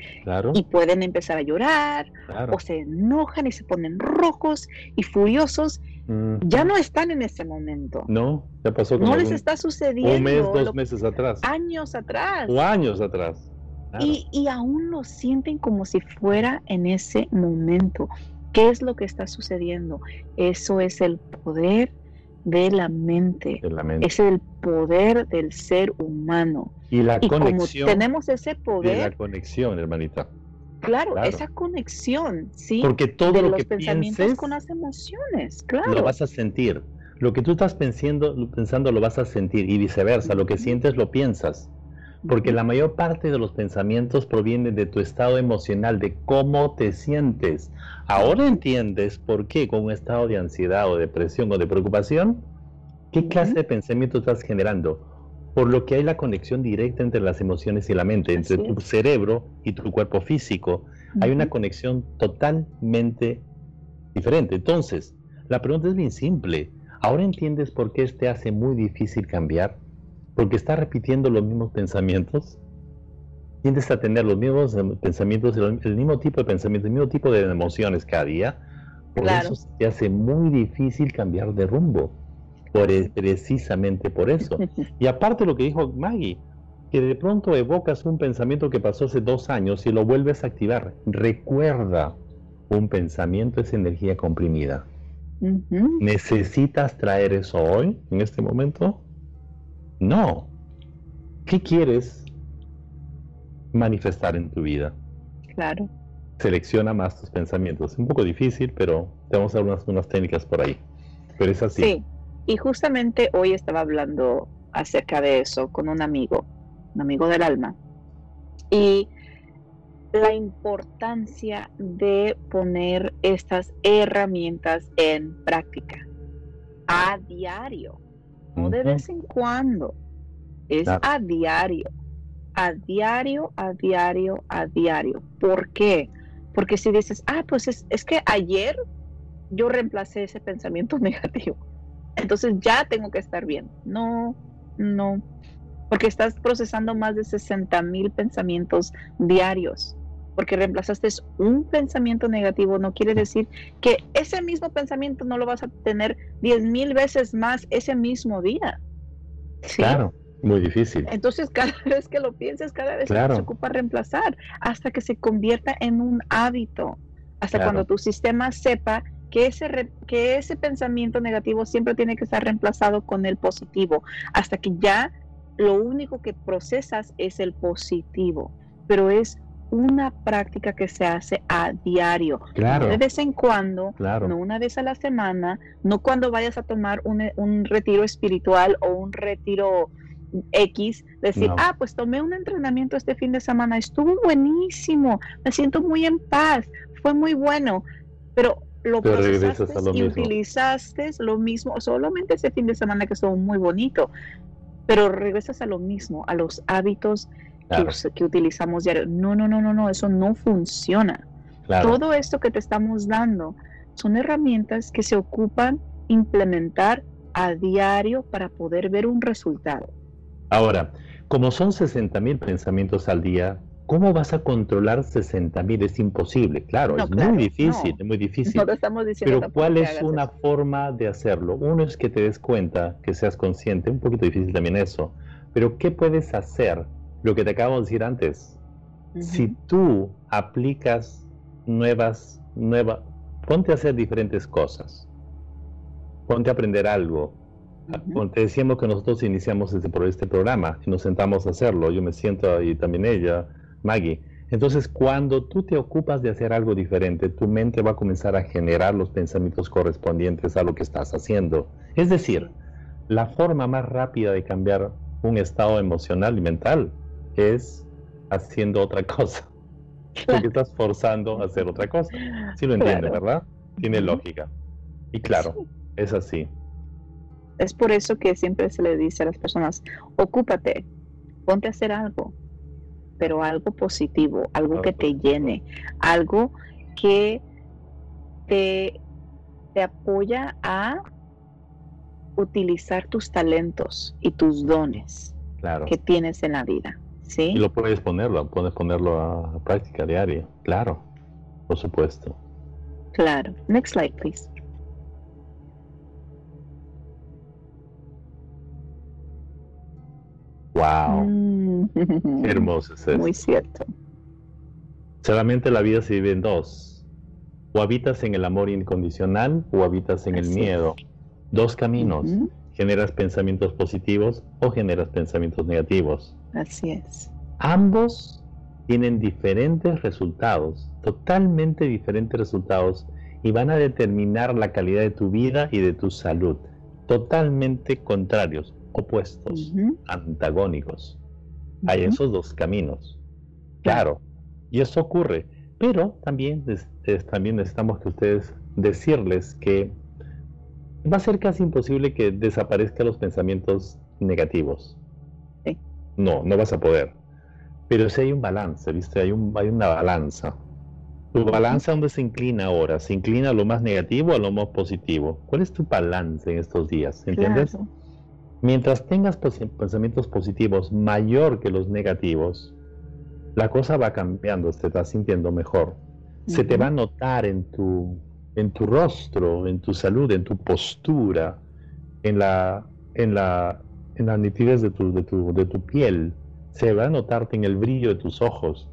Speaker 1: y pueden empezar a llorar o se enojan y se ponen rojos y furiosos ya no están en ese momento.
Speaker 2: No, ya pasó.
Speaker 1: No les está sucediendo.
Speaker 2: Un mes, dos meses atrás.
Speaker 1: Años atrás.
Speaker 2: O años atrás.
Speaker 1: Y, y aún lo sienten como si fuera en ese momento. ¿Qué es lo que está sucediendo? Eso es el poder de la mente. De la mente. Es el poder del ser humano.
Speaker 2: Y la conexión.
Speaker 1: tenemos ese poder.
Speaker 2: la conexión, hermanita.
Speaker 1: Claro, esa conexión, ¿sí?
Speaker 2: Porque todo
Speaker 1: de
Speaker 2: lo
Speaker 1: los
Speaker 2: que
Speaker 1: pensamientos
Speaker 2: pienses,
Speaker 1: con las emociones, claro.
Speaker 2: Lo vas a sentir. Lo que tú estás pensando, pensando lo vas a sentir y viceversa. Lo que sientes lo piensas. Porque la mayor parte de los pensamientos provienen de tu estado emocional, de cómo te sientes. Ahora entiendes por qué con un estado de ansiedad o depresión o de preocupación, qué clase de pensamiento estás generando. Por lo que hay la conexión directa entre las emociones y la mente, entre tu cerebro y tu cuerpo físico. Hay una conexión totalmente diferente. Entonces, la pregunta es bien simple. ¿Ahora entiendes por qué te hace muy difícil cambiar? Porque estás repitiendo los mismos pensamientos. Tiendes a tener los mismos em, pensamientos, el mismo tipo de pensamientos, el mismo tipo de emociones cada día. Por eso te hace muy difícil cambiar de rumbo. Por, precisamente por eso. Y aparte lo que dijo Maggie, que de pronto evocas un pensamiento que pasó hace dos años y lo vuelves a activar. Recuerda, un pensamiento es energía comprimida. ¿Necesitas traer eso hoy, en este momento? No. ¿Qué quieres manifestar en tu vida?
Speaker 1: Claro.
Speaker 2: Selecciona más tus pensamientos. Es un poco difícil, pero tenemos algunas unas técnicas por ahí. Pero es así.
Speaker 1: Sí, y justamente hoy estaba hablando acerca de eso con un amigo, un amigo del alma. Y la importancia de poner estas herramientas en práctica a diario, no de vez en cuando, es a diario, a diario, a diario, a diario. ¿Por qué? Porque si dices, ah, pues es, es que ayer yo reemplacé ese pensamiento negativo, entonces ya tengo que estar bien. No, no, porque estás procesando más de 60 mil pensamientos diarios porque reemplazaste un pensamiento negativo, no quiere decir que ese mismo pensamiento no lo vas a tener diez mil veces más ese mismo día.
Speaker 2: Claro, muy difícil.
Speaker 1: Entonces, cada vez que lo pienses, cada vez se ocupa reemplazar, hasta que se convierta en un hábito, hasta cuando tu sistema sepa que ese, que ese pensamiento negativo siempre tiene que estar reemplazado con el positivo, hasta que ya lo único que procesas es el positivo, pero es una práctica que se hace a diario,
Speaker 2: claro.
Speaker 1: de vez en cuando, no una vez a la semana, no cuando vayas a tomar un, retiro espiritual o un retiro X, decir, ah, pues tomé un entrenamiento este fin de semana, estuvo buenísimo, me siento muy en paz, fue muy bueno, pero lo procesaste y utilizaste lo mismo, solamente ese fin de semana que estuvo muy bonito, pero regresas a lo mismo, a los hábitos que, utilizamos diario. No, no, no, no, no, eso no funciona. Todo esto que te estamos dando son herramientas que se ocupan implementar a diario para poder ver un resultado.
Speaker 2: Ahora, como son 60 mil pensamientos al día, ¿cómo vas a controlar 60 mil? Es imposible, claro, es muy difícil, es muy difícil.
Speaker 1: estamos diciendo
Speaker 2: Pero ¿cuál es una forma de hacerlo? Uno es que te des cuenta, que seas consciente, un poquito difícil también eso, pero ¿qué puedes hacer lo que te acabo de decir antes. Si tú aplicas nuevas, nuevas, ponte a hacer diferentes cosas. Ponte a aprender algo. Te decíamos que nosotros iniciamos este, este programa y nos sentamos a hacerlo. Yo me siento y también ella, Maggie. Entonces, cuando tú te ocupas de hacer algo diferente, tu mente va a comenzar a generar los pensamientos correspondientes a lo que estás haciendo. Es decir, la forma más rápida de cambiar un estado emocional y mental es haciendo otra cosa. Porque estás forzando a hacer otra cosa. Sí lo entiende, ¿verdad? Tiene lógica. Y claro, es así.
Speaker 1: Es por eso que siempre se le dice a las personas, ocúpate, ponte a hacer algo, pero algo positivo, algo que te llene, algo que te, te apoya a utilizar tus talentos y tus dones que tienes en la vida. Y
Speaker 2: lo puedes ponerlo, puedes ponerlo a práctica diaria, claro, por supuesto.
Speaker 1: Claro. Next slide, please.
Speaker 2: Wow. Mm. hermoso es.
Speaker 1: Muy cierto.
Speaker 2: Solamente la vida se vive en dos. O habitas en el amor incondicional o habitas en el miedo. Dos caminos. Generas pensamientos positivos o generas pensamientos negativos.
Speaker 1: Así es.
Speaker 2: Ambos tienen diferentes resultados, totalmente diferentes resultados, y van a determinar la calidad de tu vida y de tu salud. Totalmente contrarios, opuestos, antagónicos. Hay esos dos caminos. Claro, y eso ocurre. Pero también, también necesitamos que ustedes decirles que va a ser casi imposible que desaparezcan los pensamientos negativos. No, no vas a poder. Pero si hay un balance, ¿viste? Hay, un, hay una balanza. ¿Tu balanza dónde se inclina ahora? ¿Se inclina a lo más negativo o a lo más positivo? ¿Cuál es tu balance en estos días? ¿Entiendes? Mientras tengas pensamientos positivos mayor que los negativos, la cosa va cambiando, te estás sintiendo mejor. Se te va a notar en tu, en tu rostro, en tu salud, en tu postura, en la, en la, en la nitidez de tu, de, tu, de tu piel. Se va a notarte en el brillo de tus ojos.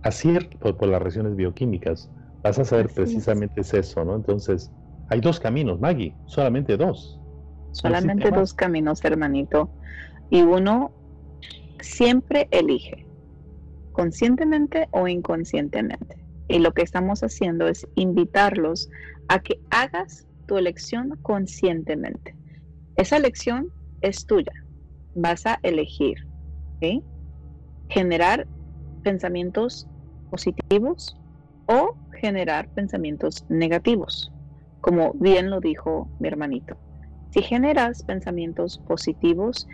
Speaker 2: Así por, por las reacciones bioquímicas. Vas a saber precisamente es. eso, ¿no? Entonces, hay dos caminos, Maggie, solamente dos.
Speaker 1: Solamente dos caminos, hermanito. Y uno siempre elige conscientemente o inconscientemente. Y lo que estamos haciendo es invitarlos a que hagas tu elección conscientemente. Esa elección es tuya. Vas a elegir generar pensamientos positivos o generar pensamientos negativos, como bien lo dijo mi hermanito. Si generas pensamientos positivos,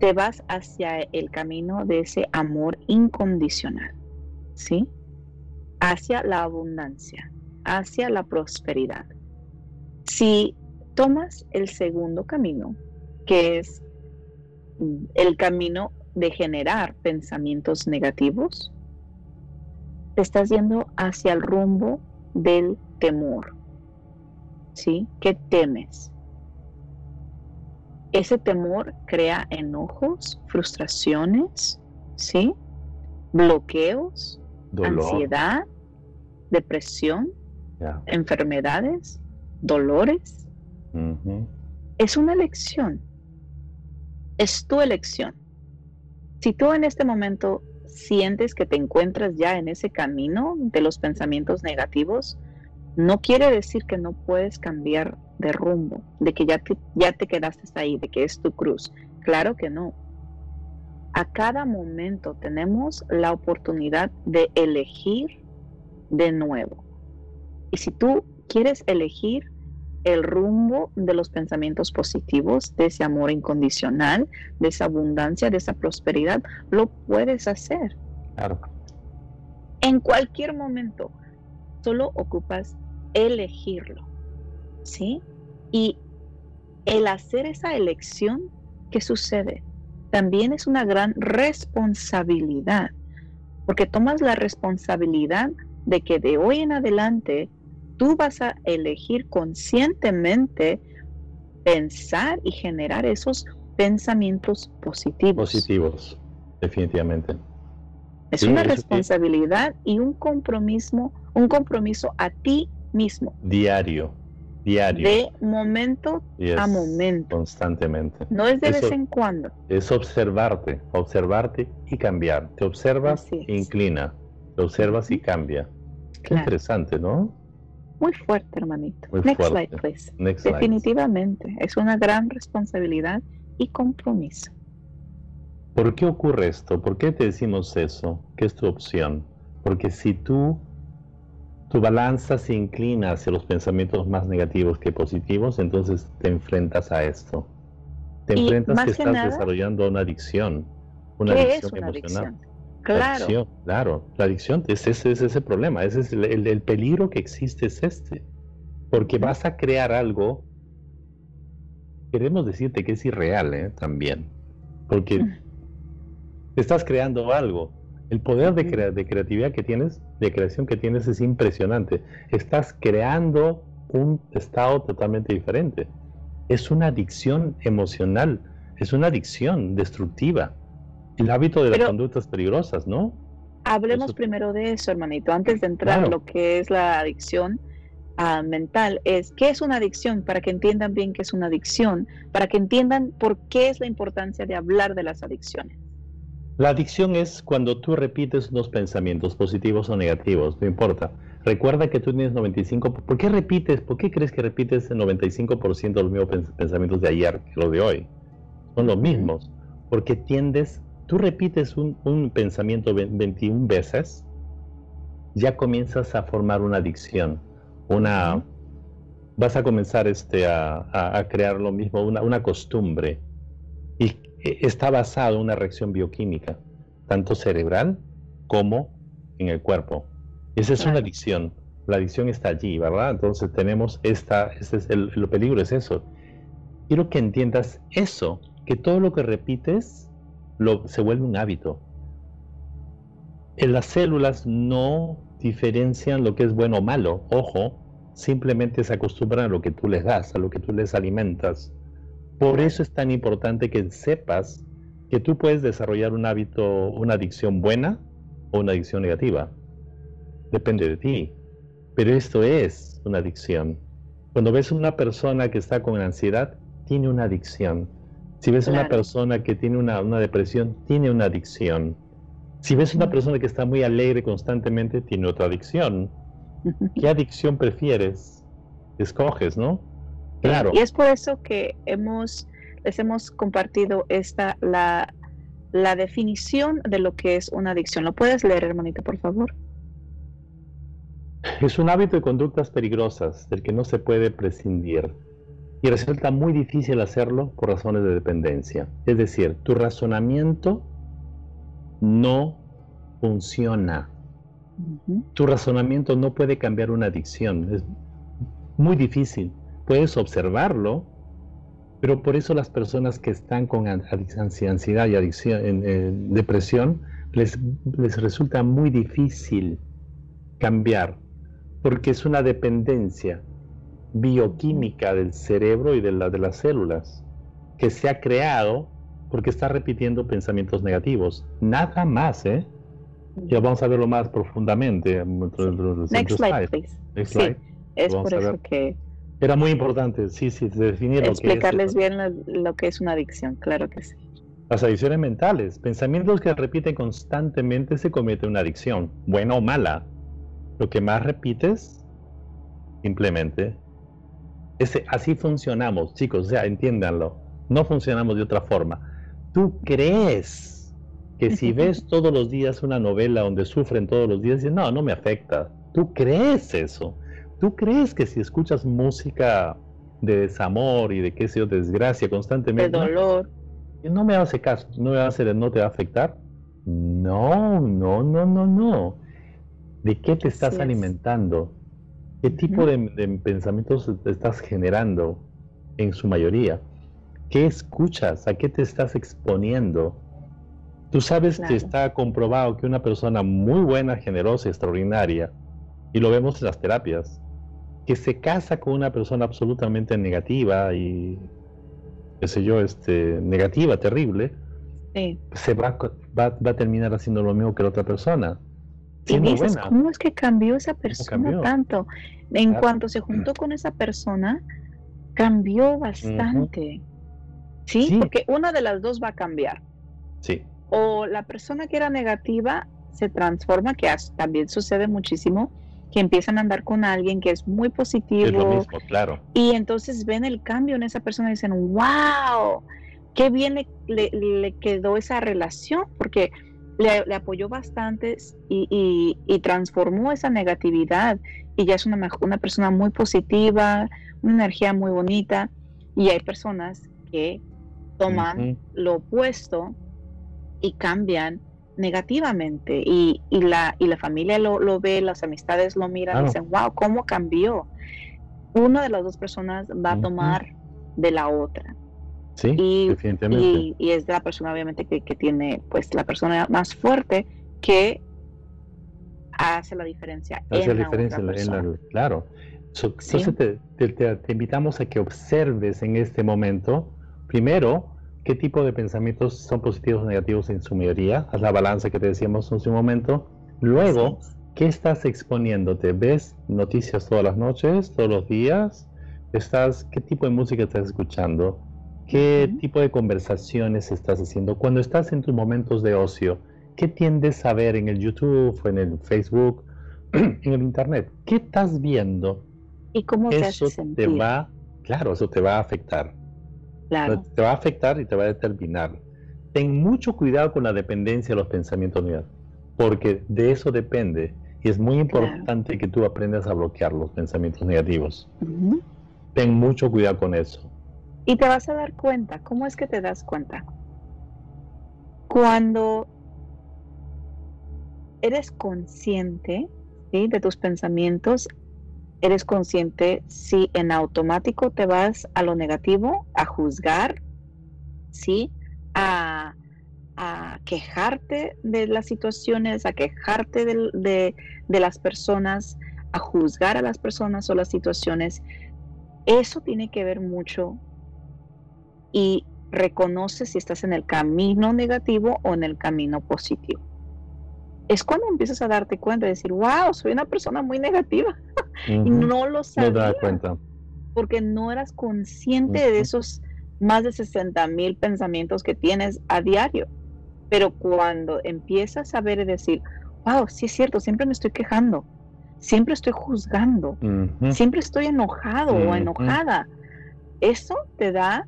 Speaker 1: te vas hacia el camino de ese amor incondicional, ¿sí? Hacia la abundancia, hacia la prosperidad. Si tomas el segundo camino, que es el camino de generar pensamientos negativos, te estás yendo hacia el rumbo del temor. ¿Sí? ¿Qué temes? Ese temor crea enojos, frustraciones, ¿sí? Bloqueos, ansiedad, depresión, enfermedades, dolores. Es una elección. Es tu elección. Si tú en este momento sientes que te encuentras ya en ese camino de los pensamientos negativos, no quiere decir que no puedes cambiar de rumbo, de que ya te, ya te quedaste ahí, de que es tu cruz. Claro que no. A cada momento tenemos la oportunidad de elegir de nuevo. Y si tú quieres elegir el rumbo de los pensamientos positivos, de ese amor incondicional, de esa abundancia, de esa prosperidad, lo puedes hacer. Claro. En cualquier momento, solo ocupas elegirlo. ¿sí? Y el hacer esa elección, ¿qué sucede? También es una gran responsabilidad, porque tomas la responsabilidad de que de hoy en adelante tú vas a elegir conscientemente pensar y generar esos pensamientos positivos.
Speaker 2: Positivos, definitivamente.
Speaker 1: Es una responsabilidad y un compromiso, un compromiso a ti mismo.
Speaker 2: Diario, diario.
Speaker 1: De momento a momento.
Speaker 2: Constantemente.
Speaker 1: No es de vez en cuando.
Speaker 2: Es observarte, observarte y cambiar. Te observas e inclina. Te observas y cambia. Qué interesante, ¿no?
Speaker 1: Muy fuerte, hermanito. Next slide, please. Definitivamente. Es una gran responsabilidad y compromiso.
Speaker 2: ¿Por qué ocurre esto? ¿Por qué te decimos eso? ¿Qué es tu opción? Porque si tú tu balanza se inclina hacia los pensamientos más negativos que positivos, entonces te enfrentas a esto. Te enfrentas que, estás desarrollando una adicción, una adicción emocional.
Speaker 1: Claro.
Speaker 2: claro, la adicción es ese, es ese problema, ese es el, peligro que existe es este, porque vas a crear algo, queremos decirte que es irreal ¿eh? también, porque estás creando algo el poder de, de, creatividad que tienes, de creación que tienes es impresionante. Estás creando un estado totalmente diferente. Es una adicción emocional, es una adicción destructiva. El hábito de las conductas peligrosas, ¿no?
Speaker 1: Hablemos primero de eso, hermanito, antes de entrar a lo que es la adicción ah, mental. Es qué es una adicción para que entiendan bien qué es una adicción, para que entiendan por qué es la importancia de hablar de las adicciones.
Speaker 2: La adicción es cuando tú repites unos pensamientos positivos o negativos, no importa. Recuerda que tú tienes 95%. ¿Por qué repites? ¿Por qué crees que repites el 95% de los mismos pensamientos de ayer que los de hoy? Son los mismos. Porque tiendes, tú repites un, pensamiento 21 veces, ya comienzas a formar una adicción. Una, vas a comenzar este, a, crear lo mismo, una, una costumbre. Y está basado en una reacción bioquímica, tanto cerebral como en el cuerpo. Esa es una adicción. La adicción está allí, ¿verdad? Entonces tenemos esta, este es el, el peligro es eso. Quiero que entiendas eso, que todo lo que repites lo, se vuelve un hábito. En las células no diferencian lo que es bueno o malo, ojo, simplemente se acostumbran a lo que tú les das, a lo que tú les alimentas. Por eso es tan importante que sepas que tú puedes desarrollar un hábito, una adicción buena o una adicción negativa. Depende de ti. Pero esto es una adicción. Cuando ves una persona que está con ansiedad, tiene una adicción. Si ves una persona que tiene una, una, depresión, tiene una adicción. Si ves una persona que está muy alegre constantemente, tiene otra adicción. ¿Qué adicción prefieres? Escoges, ¿no?
Speaker 1: Claro. Y es por eso que hemos, les hemos compartido esta, la, la definición de lo que es una adicción. ¿Lo puedes leer, hermanito, por favor?
Speaker 2: Es un hábito de conductas peligrosas del que no se puede prescindir y resulta muy difícil hacerlo por razones de dependencia. Es decir, tu razonamiento no funciona. Tu razonamiento no puede cambiar una adicción. Es muy difícil. Puedes observarlo, pero por eso las personas que están con ansiedad y adicción, en, depresión, les, les resulta muy difícil cambiar, porque es una dependencia bioquímica del cerebro y de, la, de las células que se ha creado porque está repitiendo pensamientos negativos. Nada más, ¿eh? Ya vamos a verlo más profundamente.
Speaker 1: Next slide, please. Next slide. es por eso que...
Speaker 2: Era muy importante, sí, sí, definir
Speaker 1: Explicarles bien lo, que es una adicción, claro que sí.
Speaker 2: Las adicciones mentales, pensamientos que repiten constantemente se comete una adicción, buena o mala. Lo que más repites, simplemente así funcionamos, chicos, o sea, entiéndanlo. No funcionamos de otra forma. Tú crees que si ves todos los días una novela donde sufren todos los días, dices, no, no me afecta. Tú crees eso. Tú crees que si escuchas música de desamor y de qué sé yo, desgracia constantemente.
Speaker 1: De dolor.
Speaker 2: No, me hace caso, no me va a hacer, no te va a afectar. No, no, no, no, no. ¿De qué te estás alimentando? ¿Qué tipo de, pensamientos estás generando en su mayoría? ¿Qué escuchas? ¿A qué te estás exponiendo? Tú sabes que está comprobado que una persona muy buena, generosa, extraordinaria, y lo vemos en las terapias, que se casa con una persona absolutamente negativa y, qué sé yo, este, negativa, terrible, se va, va, va a terminar haciendo lo mismo que la otra persona
Speaker 1: y dices, ¿cómo es que cambió esa persona tanto? En cuanto se juntó con esa persona, cambió bastante. ¿Sí? Porque una de las dos va a cambiar.
Speaker 2: Sí.
Speaker 1: O la persona que era negativa se transforma, que también sucede muchísimo, que empiezan a andar con alguien que es muy positivo. Es
Speaker 2: lo mismo, claro.
Speaker 1: Y entonces ven el cambio en esa persona y dicen, wow, qué bien le, le quedó esa relación, porque le, apoyó bastante y, transformó esa negatividad y ya es una, una persona muy positiva, una energía muy bonita y hay personas que toman lo opuesto y cambian negativamente y, la, y la familia lo, ve, las amistades lo miran y dicen, wow, ¿cómo cambió? Una de las dos personas va a tomar de la otra.
Speaker 2: Sí,
Speaker 1: y, definitivamente. Y, es la persona obviamente que, tiene, pues la persona más fuerte que hace la diferencia.
Speaker 2: Hace la diferencia en claro. entonces te, te, invitamos a que observes en este momento, primero, qué tipo de pensamientos son positivos o negativos en su mayoría, haz la balanza que te decíamos en su momento. Luego, ¿qué estás exponiéndote? ¿Ves noticias todas las noches, todos los días? ¿Estás, ¿Qué tipo de música estás escuchando? ¿Qué tipo de conversaciones estás haciendo? Cuando estás en tus momentos de ocio, ¿qué tiendes a ver en el YouTube en el Facebook, en el Internet? ¿Qué estás viendo?
Speaker 1: ¿Y cómo te
Speaker 2: eso te va, claro, eso te va a afectar.
Speaker 1: Claro.
Speaker 2: Te va a afectar y te va a determinar. Ten mucho cuidado con la dependencia de los pensamientos negativos, porque de eso depende. Y es muy importante que tú aprendas a bloquear los pensamientos negativos. Ten mucho cuidado con eso.
Speaker 1: Y te vas a dar cuenta. ¿Cómo es que te das cuenta? Cuando eres consciente de tus pensamientos, eres consciente si en automático te vas a lo negativo, a juzgar, ¿sí? A, quejarte de las situaciones, a quejarte de, de las personas, a juzgar a las personas o las situaciones. Eso tiene que ver mucho y reconoce si estás en el camino negativo o en el camino positivo es cuando empiezas a darte cuenta de decir, wow, soy una persona muy negativa. y no lo sabías. cuenta. Porque no eras consciente de esos más de 60 mil pensamientos que tienes a diario. Pero cuando empiezas a ver y decir, wow, sí es cierto, siempre me estoy quejando, siempre estoy juzgando, siempre estoy enojado o enojada, eso te da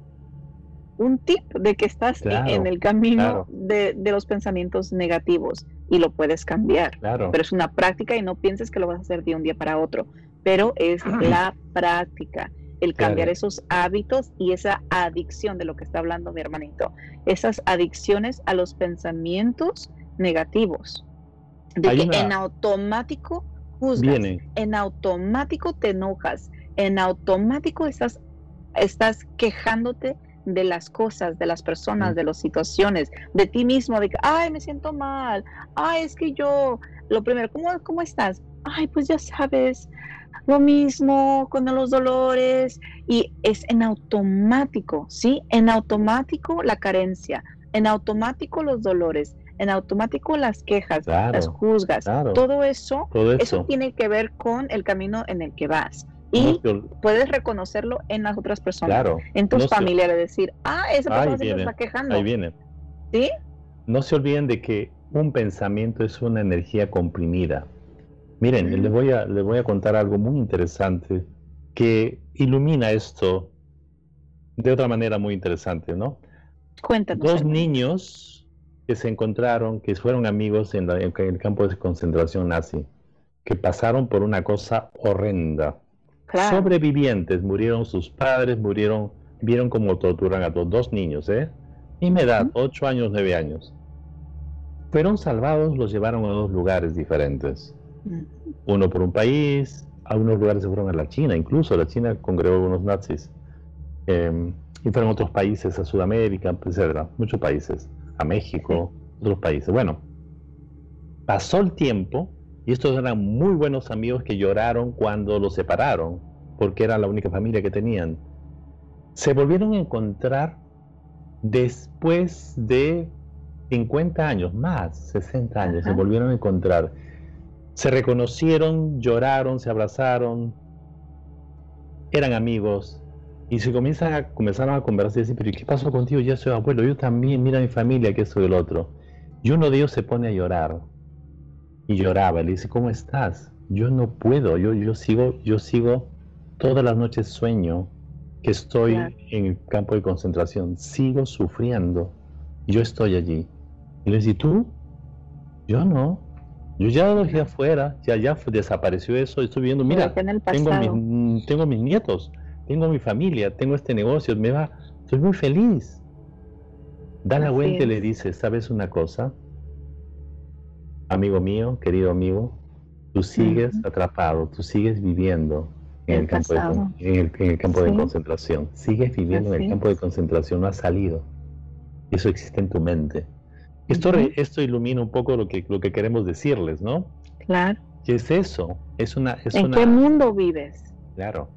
Speaker 1: un tip de que estás en el camino de, de, los pensamientos negativos y lo puedes cambiar. Claro. Pero es una práctica y no pienses que lo vas a hacer de un día para otro. Pero es la práctica, el cambiar esos hábitos y esa adicción de lo que está hablando mi hermanito. Esas adicciones a los pensamientos negativos. De que en automático juzgas, en automático te enojas, en automático estás, estás quejándote de las cosas, de las personas, de las situaciones, de ti mismo, de que, ay, me siento mal, ay, es que yo, lo primero, ¿cómo, cómo estás? Ay, pues ya sabes, lo mismo con los dolores y es en automático, ¿sí? En automático la carencia, en automático los dolores, en automático las quejas, las juzgas, todo, eso, todo eso, eso tiene que ver con el camino en el que vas. Y puedes reconocerlo en las otras personas, en tus familiares, decir, ah, esa persona se está quejando.
Speaker 2: Ahí viene.
Speaker 1: ¿Sí?
Speaker 2: No se olviden de que un pensamiento es una energía comprimida. Miren, les, voy a, les voy a contar algo muy interesante que ilumina esto de otra manera muy interesante, ¿no?
Speaker 1: Cuéntanos.
Speaker 2: Dos niños que se encontraron, que fueron amigos en, en el campo de concentración nazi, que pasaron por una cosa horrenda Sobrevivientes, murieron sus padres, murieron, vieron cómo torturan a los dos niños, ¿eh? me edad, 8 años, 9 años. Fueron salvados, los llevaron a dos lugares diferentes. Uno por un país, a unos lugares se fueron a la China, incluso la China congregó unos nazis. Em, y fueron a otros países, a Sudamérica, etc. Muchos países, a México, otros países. Bueno, pasó el tiempo y estos eran muy buenos amigos que lloraron cuando los separaron, porque era la única familia que tenían. Se volvieron a encontrar después de 50 años, más, 60 años, se volvieron a encontrar. Se reconocieron, lloraron, se abrazaron, eran amigos, y se comienzan a, comenzaron a conversar y decir, pero ¿qué pasó contigo? Ya soy abuelo, yo también, mira a mi familia, que soy el otro. Y uno de ellos se pone a llorar y lloraba. Le dice, ¿cómo estás? Yo no puedo, yo, yo sigo, yo sigo, todas las noches sueño que estoy en el campo de concentración, sigo sufriendo, yo estoy allí. Y le dice, ¿tú? Yo no. Yo ya lo dejé afuera, ya, ya desapareció eso, estoy viendo, mira, tengo mis, tengo mis nietos, tengo mi familia, tengo este negocio, me va, estoy muy feliz. Da la vuelta y le dice, ¿sabes una cosa? Amigo mío, querido amigo, tú sigues atrapado, tú sigues viviendo en el, campo, de, campo de concentración, sigues viviendo en el campo de concentración, no has salido. Eso existe en tu mente. Esto, esto ilumina un poco lo que, lo que queremos decirles, ¿no?
Speaker 1: Claro.
Speaker 2: ¿Qué es eso? Es una,
Speaker 1: ¿En qué mundo vives?
Speaker 2: Claro.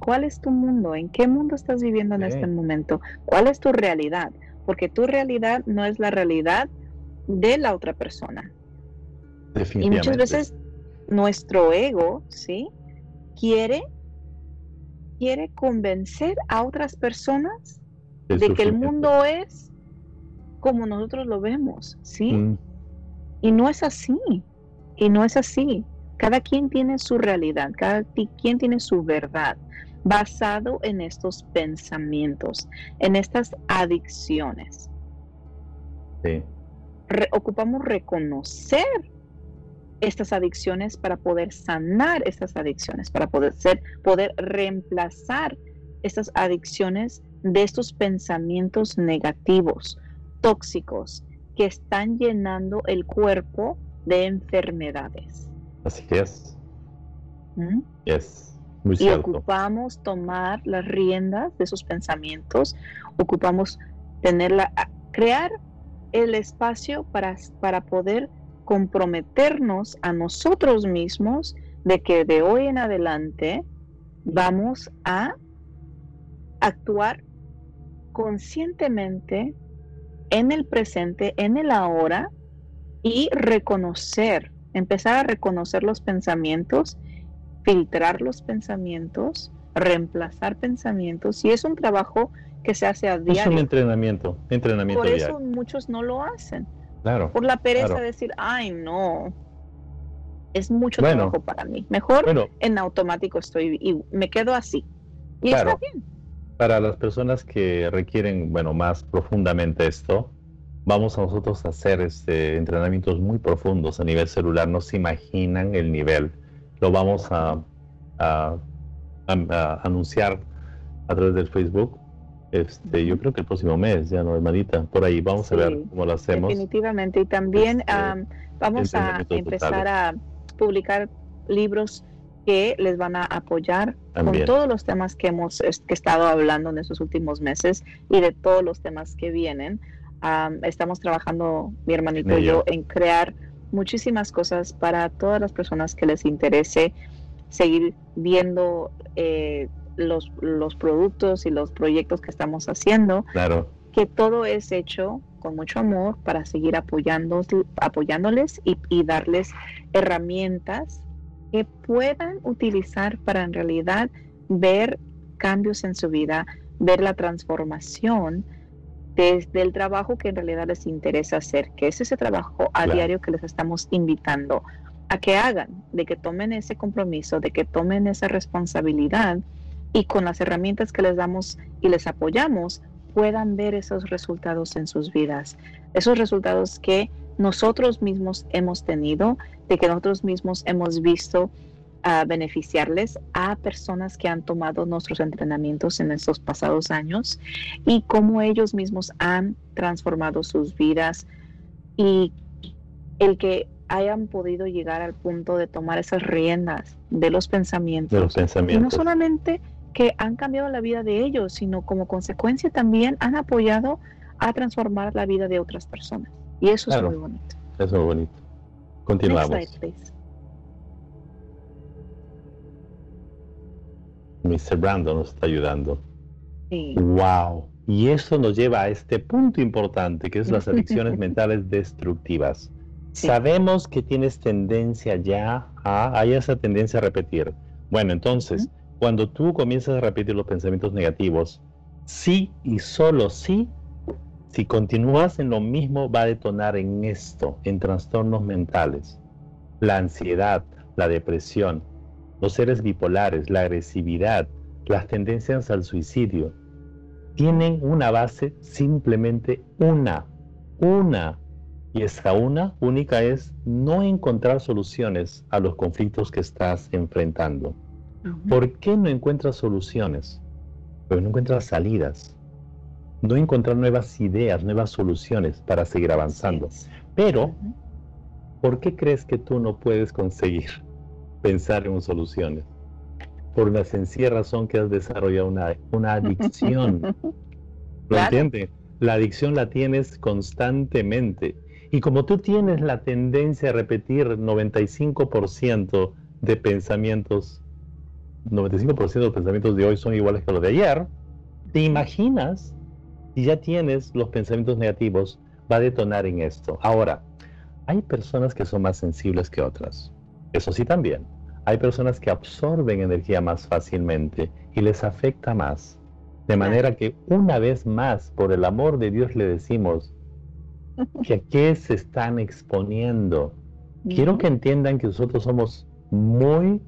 Speaker 1: ¿Cuál es tu mundo? ¿En qué mundo estás viviendo en este momento? ¿Cuál es tu realidad? Porque tu realidad no es la realidad de la otra persona. Y muchas veces nuestro ego, ¿sí? Quiere, quiere convencer a otras personas de que el mundo es como nosotros lo vemos, ¿sí? Mm. Y no es así, y no es así. Cada quien tiene su realidad, cada quien tiene su verdad, basado en estos pensamientos, en estas adicciones. Sí. ocupamos reconocer estas adicciones para poder sanar estas adicciones, para poder ser, poder reemplazar estas adicciones de estos pensamientos negativos, tóxicos, que están llenando el cuerpo de enfermedades.
Speaker 2: Así es. ¿Mm? Es muy
Speaker 1: y ocupamos tomar las riendas de esos pensamientos, ocupamos tenerla, crear el espacio para, para poder comprometernos a nosotros mismos de que de hoy en adelante vamos a actuar conscientemente en el presente, en el ahora y reconocer, empezar a reconocer los pensamientos, filtrar los pensamientos, reemplazar pensamientos y es un trabajo que se hace a diario.
Speaker 2: Es un entrenamiento, entrenamiento
Speaker 1: Por eso muchos no lo hacen.
Speaker 2: Claro.
Speaker 1: Por la pereza de decir, ay, no, es mucho trabajo para mí. Mejor en automático estoy y me quedo así. Y está bien.
Speaker 2: Para las personas que requieren, bueno, más profundamente esto, vamos a nosotros a hacer este, entrenamientos muy profundos a nivel celular. No se imaginan el nivel. Lo vamos a, a, anunciar a través del Facebook. Este, yo creo que el próximo mes, ya no, hermanita, por ahí vamos a ver cómo lo hacemos.
Speaker 1: Definitivamente. Y también este, vamos a empezar a publicar libros que les van a apoyar con todos los temas que hemos que estado hablando en estos últimos meses y de todos los temas que vienen. estamos trabajando, mi hermanito y yo, en crear muchísimas cosas para todas las personas que les interese seguir viendo eh, los, los productos y los proyectos que estamos haciendo.
Speaker 2: Claro.
Speaker 1: Que todo es hecho con mucho amor para seguir apoyando, apoyándoles y, y darles herramientas que puedan utilizar para en realidad ver cambios en su vida, ver la transformación desde el trabajo que en realidad les interesa hacer, que es ese trabajo a diario que les estamos invitando a que hagan, de que tomen ese compromiso, de que tomen esa responsabilidad y con las herramientas que les damos y les apoyamos, puedan ver esos resultados en sus vidas, esos resultados que nosotros mismos hemos tenido, de que nosotros mismos hemos visto a beneficiarles a personas que han tomado nuestros entrenamientos en estos pasados años y cómo ellos mismos han transformado sus vidas y el que hayan podido llegar al punto de tomar esas riendas de los pensamientos.
Speaker 2: De los pensamientos.
Speaker 1: Y no solamente que han cambiado la vida de ellos, sino como consecuencia también han apoyado a transformar la vida de otras personas. Y eso es muy bonito.
Speaker 2: Es muy bonito. Continuamos. Mr. Brandon nos está ayudando. Wow. Y eso nos lleva a este punto importante, que es las adicciones mentales destructivas. Sabemos que tienes tendencia ya a, hay esa tendencia a repetir. Bueno, entonces, cuando tú comienzas a repetir los pensamientos negativos, sí y solo sí si continúas en lo mismo, va a detonar en esto, en trastornos mentales. La ansiedad, la depresión, los seres bipolares, la agresividad, las tendencias al suicidio, tienen una base simplemente una, una. Y esa una única es no encontrar soluciones a los conflictos que estás enfrentando. ¿Por qué no encuentras soluciones? Porque no encuentras salidas no encontrar nuevas ideas, nuevas soluciones para seguir avanzando. Pero, ¿por qué crees que tú no puedes conseguir pensar en soluciones? Por una sencilla razón que has desarrollado una, una adicción. ¿Lo entiendes? La adicción la tienes constantemente. Y como tú tienes la tendencia a repetir 95% de pensamientos, 95% de los pensamientos de hoy son iguales que los de ayer, ¿te imaginas si ya tienes los pensamientos negativos, va a detonar en esto. Ahora, hay personas que son más sensibles que otras. Eso sí también. Hay personas que absorben energía más fácilmente y les afecta más. De manera que una vez más, por el amor de Dios, le decimos que a qué se están exponiendo. Quiero que entiendan que nosotros somos muy...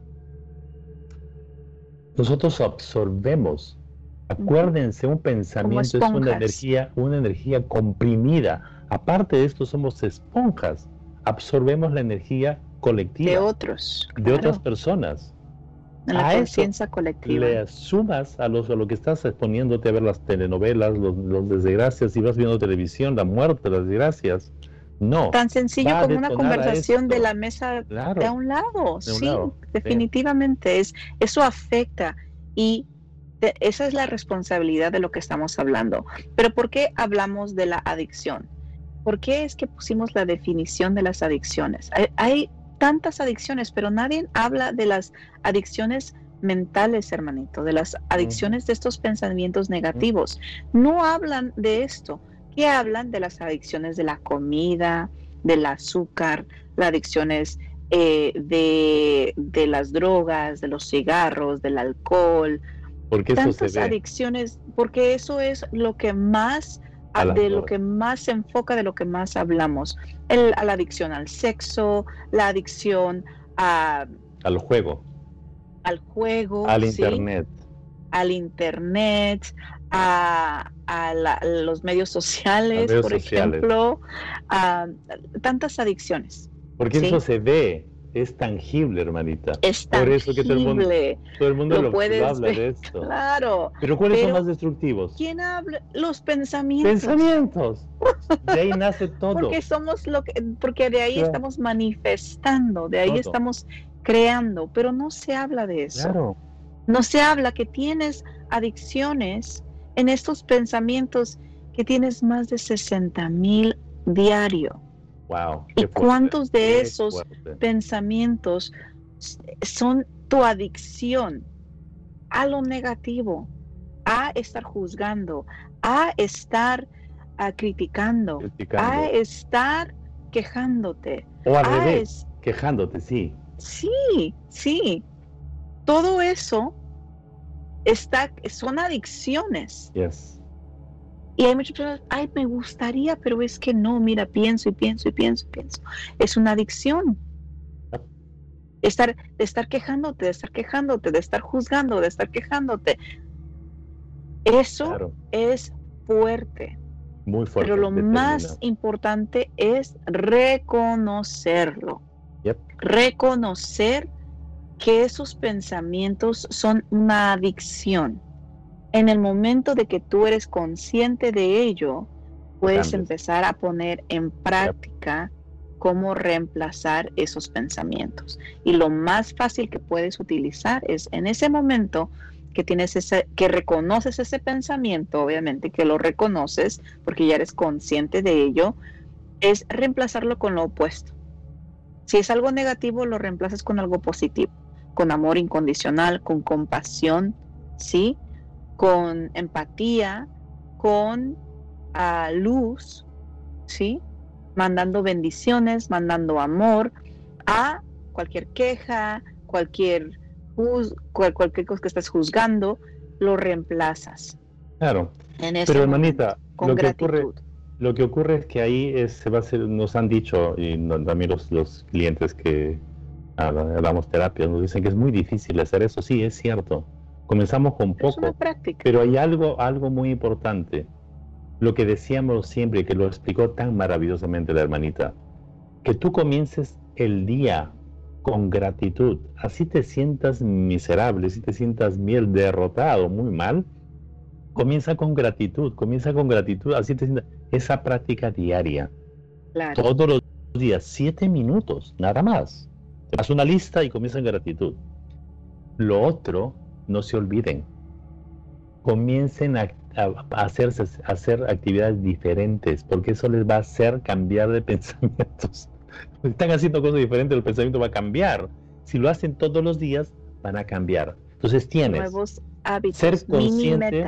Speaker 2: Nosotros absorbemos Acuérdense, un pensamiento es una energía, una energía comprimida. Aparte de esto, somos esponjas. Absorbemos la energía colectiva.
Speaker 1: De otros.
Speaker 2: De otras personas.
Speaker 1: En la conciencia colectiva.
Speaker 2: Le sumas a, los, a lo que estás exponiéndote a ver las telenovelas, los, los desgracias, y vas viendo televisión, la muerte, las desgracias. No.
Speaker 1: Tan sencillo como una conversación de la mesa de un lado. sí, definitivamente. Es, eso afecta y esa es la responsabilidad de lo que estamos hablando. Pero ¿por qué hablamos de la adicción? ¿Por qué es que pusimos la definición de las adicciones? Hay, tantas adicciones, pero nadie habla de las adicciones mentales, hermanito, de las adicciones de estos pensamientos negativos. No hablan de esto. ¿Qué hablan de las adicciones de la comida, del azúcar, las adicciones eh, de, de, las drogas, de los cigarros, del alcohol?
Speaker 2: Porque
Speaker 1: tantas adicciones, porque eso es lo que más de lo que más se enfoca, de lo que más hablamos. El, a la adicción al sexo, la adicción a,
Speaker 2: al juego.
Speaker 1: Al juego.
Speaker 2: Al internet.
Speaker 1: Al internet, a, los medios sociales, por ejemplo, a tantas adicciones.
Speaker 2: Porque eso se ve, es tangible, hermanita.
Speaker 1: Es tangible. Por eso que todo el mundo,
Speaker 2: todo el mundo lo, habla de esto.
Speaker 1: Claro.
Speaker 2: Pero ¿cuáles son más destructivos?
Speaker 1: ¿Quién habla? Los pensamientos.
Speaker 2: Pensamientos. De ahí nace todo.
Speaker 1: Porque somos lo que, porque de ahí estamos manifestando, de ahí estamos creando, pero no se habla de eso.
Speaker 2: Claro.
Speaker 1: No se habla que tienes adicciones en estos pensamientos que tienes más de 60 mil diario ¿Y cuántos de esos pensamientos son tu adicción a lo negativo, a estar juzgando, a estar ah, criticando, a estar quejándote?
Speaker 2: O al revés, quejándote, sí.
Speaker 1: Sí, sí. Todo eso está, son adicciones.
Speaker 2: Yes.
Speaker 1: Y hay muchas personas, ay, me gustaría, pero es que no, mira, pienso y pienso y pienso y pienso. Es una adicción. Estar, de estar quejándote, de estar quejándote, de estar juzgando, de estar quejándote. Eso es fuerte.
Speaker 2: Muy fuerte.
Speaker 1: Pero lo más importante es reconocerlo. Reconocer que esos pensamientos son una adicción en el momento de que tú eres consciente de ello, puedes empezar a poner en práctica cómo reemplazar esos pensamientos. Y lo más fácil que puedes utilizar es en ese momento que tienes ese, que reconoces ese pensamiento, obviamente que lo reconoces porque ya eres consciente de ello, es reemplazarlo con lo opuesto. Si es algo negativo, lo reemplazas con algo positivo, con amor incondicional, con compasión, ¿sí? con empatía, con ah, luz, ¿sí? Mandando bendiciones, mandando amor a cualquier queja, cualquier, cualquier cosa que estés juzgando, lo reemplazas.
Speaker 2: Claro. Pero hermanita, lo que, ocurre, lo que ocurre es que ahí se va a hacer, nos han dicho, y también los, los clientes que damos terapia, nos dicen que es muy difícil hacer eso. Sí, es cierto Comenzamos con poco, pero hay algo, algo muy importante. Lo que decíamos siempre, que lo explicó tan maravillosamente la hermanita, que tú comiences el día con gratitud, así te sientas miserable, si te sientas miel derrotado, muy mal, comienza con gratitud, comienza con gratitud, así te sientas, esa práctica diaria, todos los días, siete minutos, nada más. Haz una lista y comienza en gratitud. Lo otro no se olviden. Comiencen a, hacerse, hacer actividades diferentes, porque eso les va a hacer cambiar de pensamientos. Están haciendo cosas diferentes, el pensamiento va a cambiar. Si lo hacen todos los días, van a cambiar. Entonces tienes
Speaker 1: nuevos hábitos, ser consciente,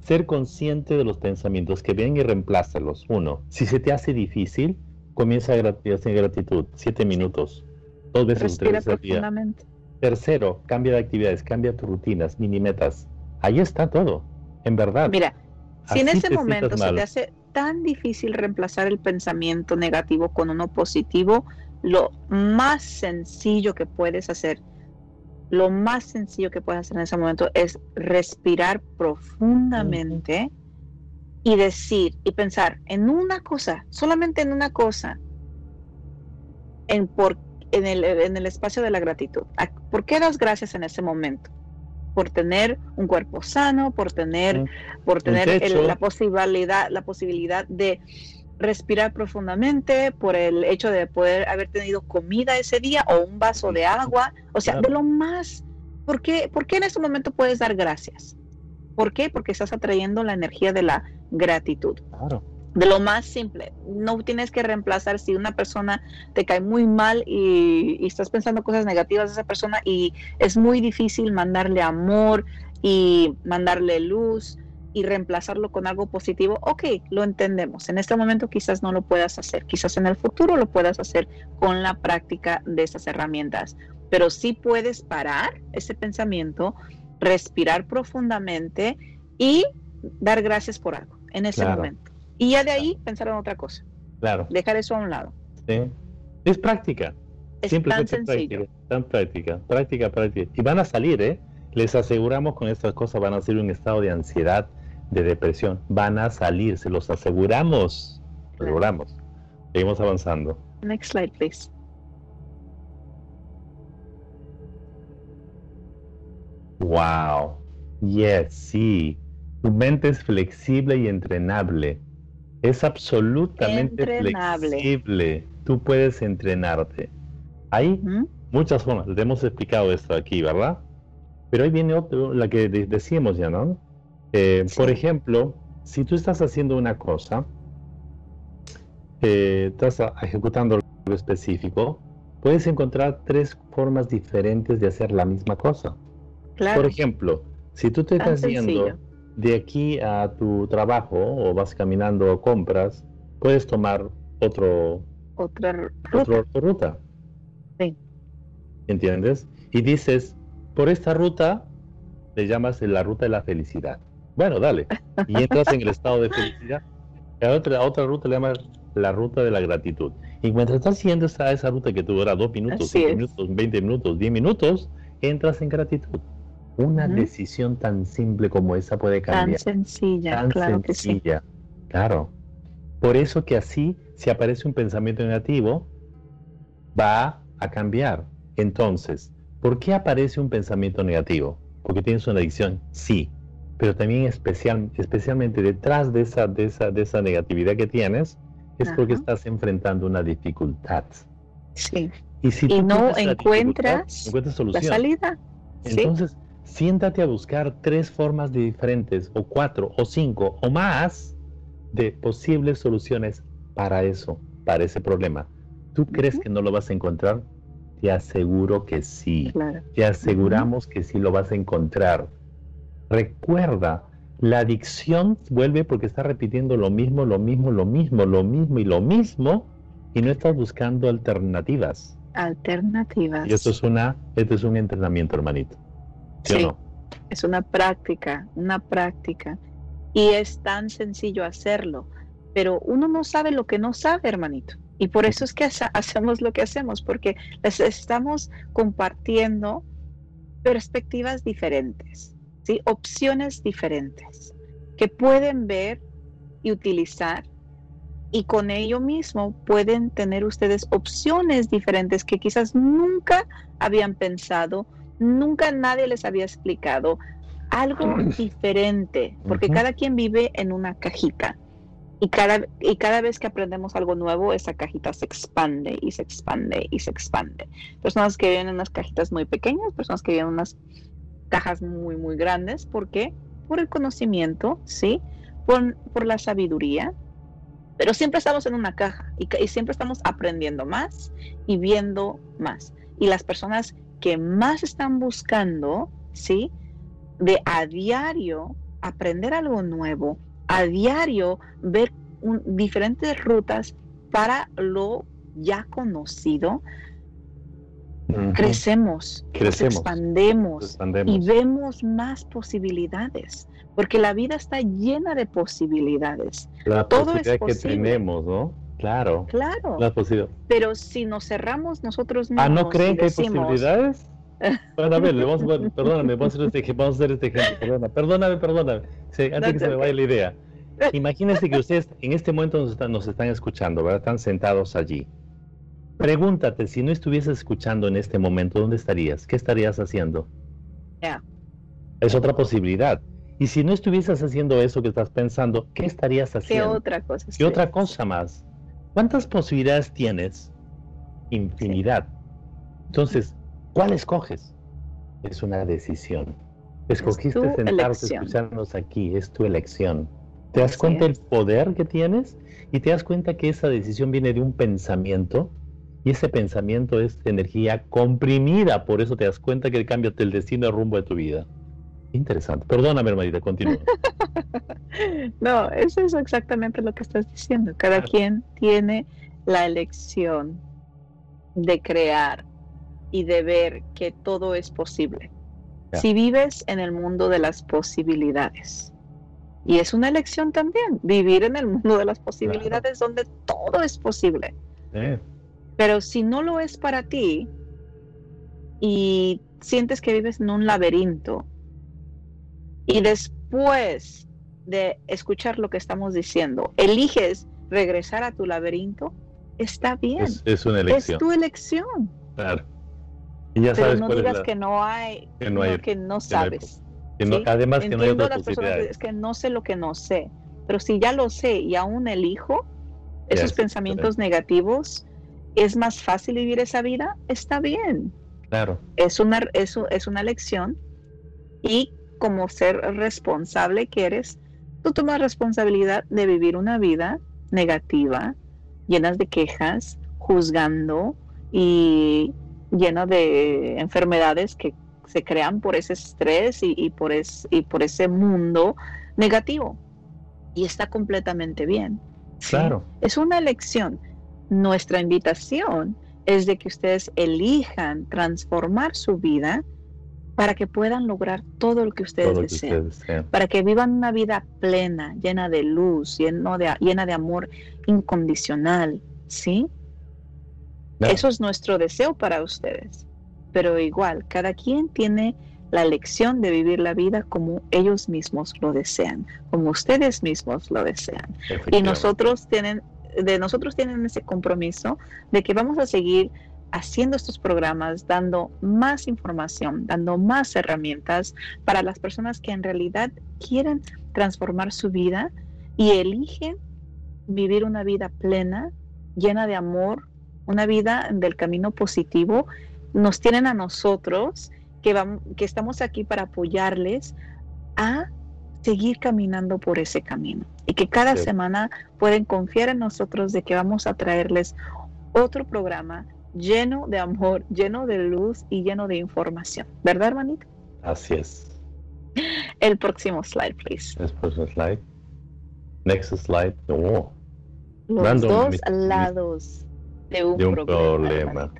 Speaker 2: ser consciente de los pensamientos que vienen y reemplázalos. Uno, si se te hace difícil, comienza a hacer gratitud, siete minutos, dos veces tres veces al día. Tercero, cambia de actividades, cambia tus rutinas, mini metas. Ahí está todo, en verdad.
Speaker 1: Mira, si en ese momento se te hace tan difícil reemplazar el pensamiento negativo con uno positivo, lo más sencillo que puedes hacer, lo más sencillo que puedes hacer en ese momento es respirar profundamente y decir y pensar en una cosa, solamente en una cosa, en por en el, en el espacio de la gratitud. ¿Por qué das gracias en ese momento? Por tener un cuerpo sano, por tener, por tener la posibilidad, la posibilidad de respirar profundamente, por el hecho de poder haber tenido comida ese día o un vaso de agua, o sea, de lo más, ¿por qué, ¿por qué en ese momento puedes dar gracias? ¿Por qué? Porque estás atrayendo la energía de la gratitud. Claro de lo más simple. No tienes que reemplazar si una persona te cae muy mal y, estás pensando cosas negativas de esa persona y es muy difícil mandarle amor y mandarle luz y reemplazarlo con algo positivo. Ok, lo entendemos. En este momento quizás no lo puedas hacer. Quizás en el futuro lo puedas hacer con la práctica de esas herramientas. Pero sí puedes parar ese pensamiento, respirar profundamente y dar gracias por algo en ese momento. Y ya de ahí pensar en otra cosa.
Speaker 2: Claro.
Speaker 1: Dejar eso a un lado.
Speaker 2: Sí. Es práctica.
Speaker 1: Es tan sencillo.
Speaker 2: Práctica, tan práctica, práctica, práctica. Y van a salir, ¿eh? Les aseguramos con estas cosas van a salir un estado de ansiedad, de depresión. Van a salir, se los aseguramos. Lo aseguramos. Seguimos avanzando.
Speaker 1: Next slide, please.
Speaker 2: Wow. Yes, sí. Tu mente es flexible y entrenable. Es absolutamente flexible. Tú puedes entrenarte. Hay muchas formas. Te hemos explicado esto aquí, ¿verdad? Pero ahí viene otro, la que decíamos ya, ¿no? Eh, por ejemplo, si tú estás haciendo una cosa, eh, estás ejecutando algo específico, puedes encontrar tres formas diferentes de hacer la misma cosa. Por ejemplo, si tú te estás haciendo de aquí a tu trabajo o vas caminando o compras, puedes tomar otro,
Speaker 1: otra
Speaker 2: ruta. ruta.
Speaker 1: Sí.
Speaker 2: ¿Entiendes? Y dices, por esta ruta le llamas la ruta de la felicidad. Bueno, dale. Y entras en el estado de felicidad. A otra, otra ruta le llamas la ruta de la gratitud. Y mientras estás haciendo esa, esa ruta que te dura dos minutos, cinco minutos, 20 minutos, 10 minutos, entras en gratitud. Una decisión tan simple como esa puede cambiar.
Speaker 1: Tan sencilla, tan claro sencilla. Que sí.
Speaker 2: Claro. Por eso que así, si aparece un pensamiento negativo, va a cambiar. Entonces, ¿por qué aparece un pensamiento negativo? Porque tienes una adicción, sí, pero también especial, especialmente detrás de esa, de, esa, de esa negatividad que tienes, es porque estás enfrentando una dificultad.
Speaker 1: Sí. Y, si no encuentras, la salida.
Speaker 2: Entonces, siéntate a buscar tres formas diferentes, o cuatro, o cinco, o más de posibles soluciones para eso, para ese problema. ¿Tú crees que no lo vas a encontrar? Te aseguro que sí. Te aseguramos que sí lo vas a encontrar. Recuerda, la adicción vuelve porque está repitiendo lo mismo, lo mismo, lo mismo, lo mismo y lo mismo, y no estás buscando alternativas.
Speaker 1: Alternativas.
Speaker 2: Y esto es una, esto es un entrenamiento, hermanito.
Speaker 1: Sí, es una práctica, una práctica. Y es tan sencillo hacerlo, pero uno no sabe lo que no sabe, hermanito. Y por eso es que hacemos lo que hacemos, porque les estamos compartiendo perspectivas diferentes, ¿sí? opciones diferentes que pueden ver y utilizar y con ello mismo pueden tener ustedes opciones diferentes que quizás nunca habían pensado nunca nadie les había explicado algo diferente, porque cada quien vive en una cajita. Y cada, y cada vez que aprendemos algo nuevo, esa cajita se expande y se expande y se expande. Personas que viven en unas cajitas muy pequeñas, personas que viven en unas cajas muy, muy grandes. ¿Por qué? Por el conocimiento, ¿sí? Por, por la sabiduría. Pero siempre estamos en una caja y, y siempre estamos aprendiendo más y viendo más. Y las personas que más están buscando, ¿sí? De a diario aprender algo nuevo, a diario ver diferentes rutas para lo ya conocido, crecemos, crecemos expandemos, y vemos más posibilidades, porque la vida está llena de posibilidades.
Speaker 2: La Todo es posible. que tenemos, ¿no? Claro.
Speaker 1: Claro. Pero si nos cerramos nosotros
Speaker 2: mismos. Ah, ¿no creen que hay posibilidades? Bueno, a ver, vamos, perdóname, vamos a, hacer este, vamos a hacer este ejemplo. Perdona, perdóname, perdóname. antes que se me vaya la idea. Imagínense que ustedes en este momento nos están, nos están escuchando, ¿verdad? Están sentados allí. Pregúntate, si no estuvieses escuchando en este momento, ¿dónde estarías? ¿Qué estarías haciendo? Es otra posibilidad. Y si no estuvieses haciendo eso que estás pensando, ¿qué estarías haciendo?
Speaker 1: ¿Qué otra cosa?
Speaker 2: ¿Qué otra cosa más? ¿Cuántas posibilidades tienes? Infinidad. Entonces, ¿cuál escoges? Es una decisión. Escogiste sentarte a escucharnos aquí, es tu elección. ¿Te das cuenta del poder que tienes? Y te das cuenta que esa decisión viene de un pensamiento y ese pensamiento es energía comprimida, por eso te das cuenta que cambia el destino el rumbo de tu vida. Interesante. Perdóname, hermanita, continúa.
Speaker 1: no, eso es exactamente lo que estás diciendo. Cada quien tiene la elección de crear y de ver que todo es posible. Si vives en el mundo de las posibilidades, y es una elección también, vivir en el mundo de las posibilidades donde todo es posible. Pero si no lo es para ti y sientes que vives en un laberinto, y después de escuchar lo que estamos diciendo, eliges regresar a tu laberinto, está bien.
Speaker 2: Es, una elección.
Speaker 1: Es tu elección.
Speaker 2: Claro.
Speaker 1: Y ya Pero no digas que no hay, que no, hay, que no sabes.
Speaker 2: además que no hay otra
Speaker 1: es que no sé lo que no sé. Pero si ya lo sé y aún elijo esos pensamientos negativos, ¿es más fácil vivir esa vida? Está bien.
Speaker 2: Claro.
Speaker 1: Es una, eso es una lección y como ser responsable que eres, tú tomas responsabilidad de vivir una vida negativa, llenas de quejas, juzgando y llena de enfermedades que se crean por ese estrés y, por, y por ese mundo negativo. Y está completamente bien.
Speaker 2: Claro.
Speaker 1: Es una elección. Nuestra invitación es de que ustedes elijan transformar su vida para que puedan lograr todo lo que ustedes, desean, para que vivan una vida plena, llena de luz, lleno de, llena de amor incondicional, ¿sí? Eso es nuestro deseo para ustedes. Pero igual, cada quien tiene la elección de vivir la vida como ellos mismos lo desean, como ustedes mismos lo desean. Y nosotros tienen, de nosotros tienen ese compromiso de que vamos a seguir haciendo estos programas, dando más información, dando más herramientas para las personas que en realidad quieren transformar su vida y eligen vivir una vida plena, llena de amor, una vida del camino positivo. Nos tienen a nosotros que, vamos, que estamos aquí para apoyarles a seguir caminando por ese camino y que cada semana pueden confiar en nosotros de que vamos a traerles otro programa lleno de amor, lleno de luz y lleno de información. ¿Verdad, hermanito?
Speaker 2: Así es.
Speaker 1: El próximo slide, please.
Speaker 2: El próximo slide. Next slide. Oh.
Speaker 1: Los dos lados de un, problema.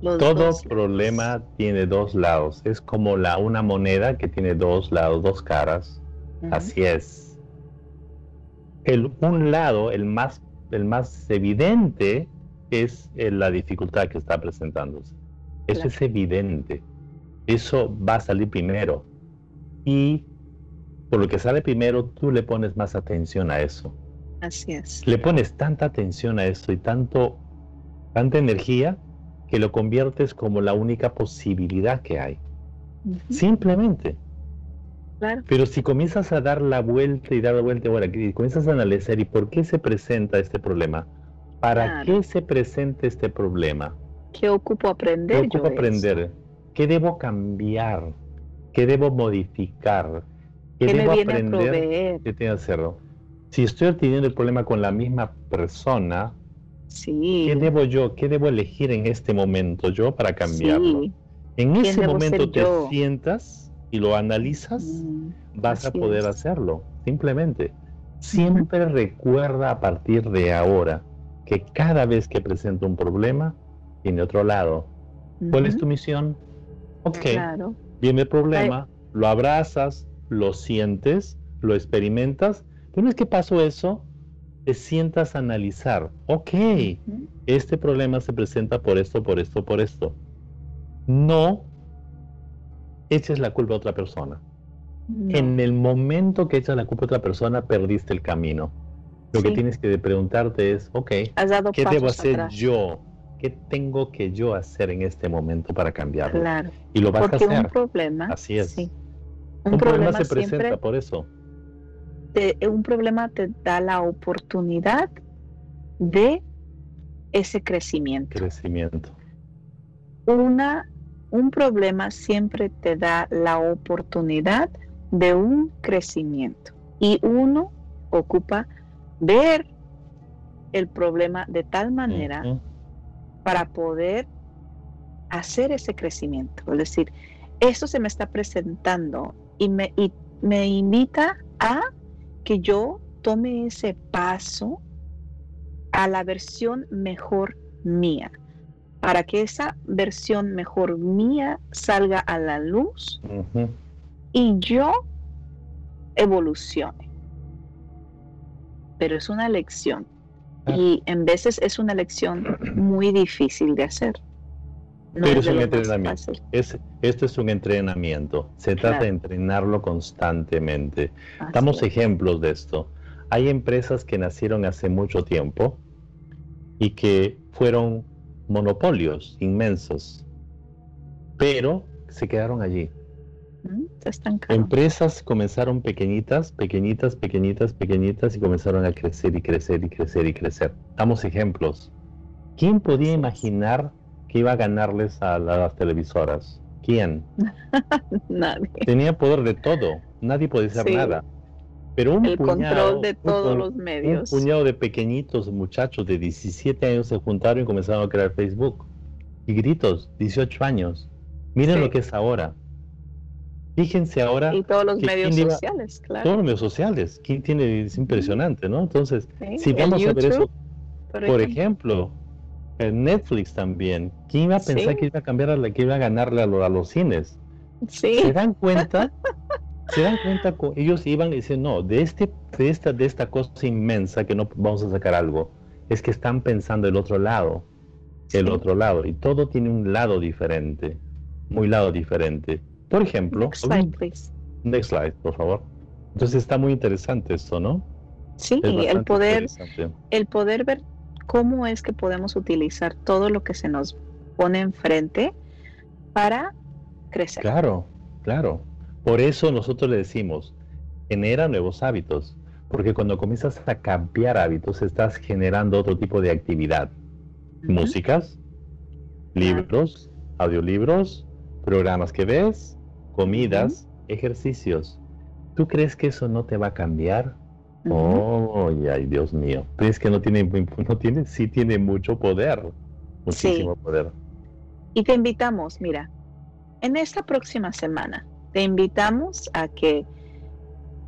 Speaker 2: Todo problema tiene dos lados. Es como la, una moneda que tiene dos lados, dos caras. Así es. El, un lado, el más, el más evidente, es eh, la dificultad que está presentándose. Eso es evidente. Eso va a salir primero. Y por lo que sale primero, tú le pones más atención a eso.
Speaker 1: Así es.
Speaker 2: Le pones tanta atención a eso y tanto, tanta energía que lo conviertes como la única posibilidad que hay. Simplemente.
Speaker 1: Claro.
Speaker 2: Pero si comienzas a dar la vuelta y dar la vuelta, bueno, y comienzas a analizar y por qué se presenta este problema, ¿Para qué se presenta este problema?
Speaker 1: ¿Qué ocupo aprender?
Speaker 2: ¿Qué ocupo aprender? ¿Qué debo cambiar? ¿Qué debo modificar?
Speaker 1: ¿Qué, debo aprender?
Speaker 2: ¿Qué tengo que hacerlo? Si estoy teniendo el problema con la misma persona,
Speaker 1: sí.
Speaker 2: ¿qué debo yo? ¿Qué debo elegir en este momento yo para cambiarlo? En ese momento te sientas y lo analizas, mm, vas a poder hacerlo, simplemente. Siempre recuerda a partir de ahora que cada vez que presento un problema, tiene otro lado. ¿Cuál es tu misión? Ok, viene el problema, lo abrazas, lo sientes, lo experimentas, pero vez que pasó eso, te sientas a analizar, ok, este problema se presenta por esto, por esto, por esto. No eches la culpa a otra persona. En el momento que echas la culpa a otra persona, perdiste el camino. Lo que tienes que preguntarte es, ok, ¿qué debo hacer yo? ¿qué tengo que yo hacer en este momento para cambiarlo?
Speaker 1: Claro.
Speaker 2: Y lo vas
Speaker 1: Porque
Speaker 2: a hacer.
Speaker 1: un problema.
Speaker 2: Así es.
Speaker 1: sí.
Speaker 2: Un, problema, se presenta por eso.
Speaker 1: te- un problema te da la oportunidad de ese crecimiento.
Speaker 2: Crecimiento.
Speaker 1: Una, un problema siempre te da la oportunidad de un crecimiento y uno ocupa ver el problema de tal manera para poder hacer ese crecimiento. Es decir, esto se me está presentando y me, y me invita a que yo tome ese paso a la versión mejor mía, para que esa versión mejor mía salga a la luz y yo evolucione. Pero es una lección
Speaker 2: Claro.
Speaker 1: y en veces es una lección muy difícil de hacer. No
Speaker 2: Pero
Speaker 1: es
Speaker 2: un entrenamiento. Es, esto es un entrenamiento. Se trata
Speaker 1: Claro.
Speaker 2: de entrenarlo constantemente.
Speaker 1: Así
Speaker 2: Damos
Speaker 1: es.
Speaker 2: ejemplos de esto. Hay empresas que nacieron hace mucho tiempo y que fueron monopolios inmensos, pero se quedaron allí.
Speaker 1: Se estancaron.
Speaker 2: Empresas comenzaron pequeñitas, pequeñitas, pequeñitas, pequeñitas y comenzaron a crecer y crecer y crecer y crecer. Damos ejemplos. ¿Quién podía imaginar que iba a ganarles a las televisoras? ¿Quién?
Speaker 1: Nadie.
Speaker 2: Tenía poder de todo. Nadie podía hacer
Speaker 1: Sí.
Speaker 2: nada. Pero un
Speaker 1: El
Speaker 2: puñado,
Speaker 1: control de
Speaker 2: un
Speaker 1: todos los
Speaker 2: un
Speaker 1: medios.
Speaker 2: puñado de pequeñitos muchachos de 17 años se juntaron y comenzaron a crear Facebook. Y gritos, 18 años. Miren
Speaker 1: Sí.
Speaker 2: lo que es ahora. Fíjense ahora
Speaker 1: Y todos los medios
Speaker 2: iba-
Speaker 1: sociales, claro.
Speaker 2: todos los medios sociales. ¿Quién tiene? Es impresionante, ¿no? Entonces,
Speaker 1: Sí,
Speaker 2: si vamos a ver eso, por ejemplo, en Netflix también, ¿quién iba a pensar
Speaker 1: Sí.
Speaker 2: que iba a cambiar a la que iba a ganarle a, lo- a los cines?
Speaker 1: Sí,
Speaker 2: ¿Se dan cuenta? ¿Se dan cuenta? Ellos iban y dicen, no, de, este, de, esta, de esta cosa inmensa que no vamos a sacar algo, es que están pensando el otro lado, el
Speaker 1: Sí.
Speaker 2: otro lado, y todo tiene un lado diferente, muy lado diferente. Por ejemplo,
Speaker 1: Next slide, please.
Speaker 2: next slide, por favor. Entonces está muy interesante esto, ¿no?
Speaker 1: Sí,
Speaker 2: Es
Speaker 1: el poder, el poder ver cómo es que podemos utilizar todo lo que se nos pone enfrente para crecer.
Speaker 2: Claro, claro. Por eso nosotros le decimos, genera nuevos hábitos, porque cuando comienzas a cambiar hábitos estás generando otro tipo de actividad. Músicas, libros, audiolibros, programas que ves, comidas, ejercicios. ¿Tú crees que eso no te va a cambiar? Oh, ay, Dios mío. ¿Crees que no tiene, no tiene? Sí tiene mucho poder, muchísimo poder.
Speaker 1: Y te invitamos, mira, en esta próxima semana, te invitamos a que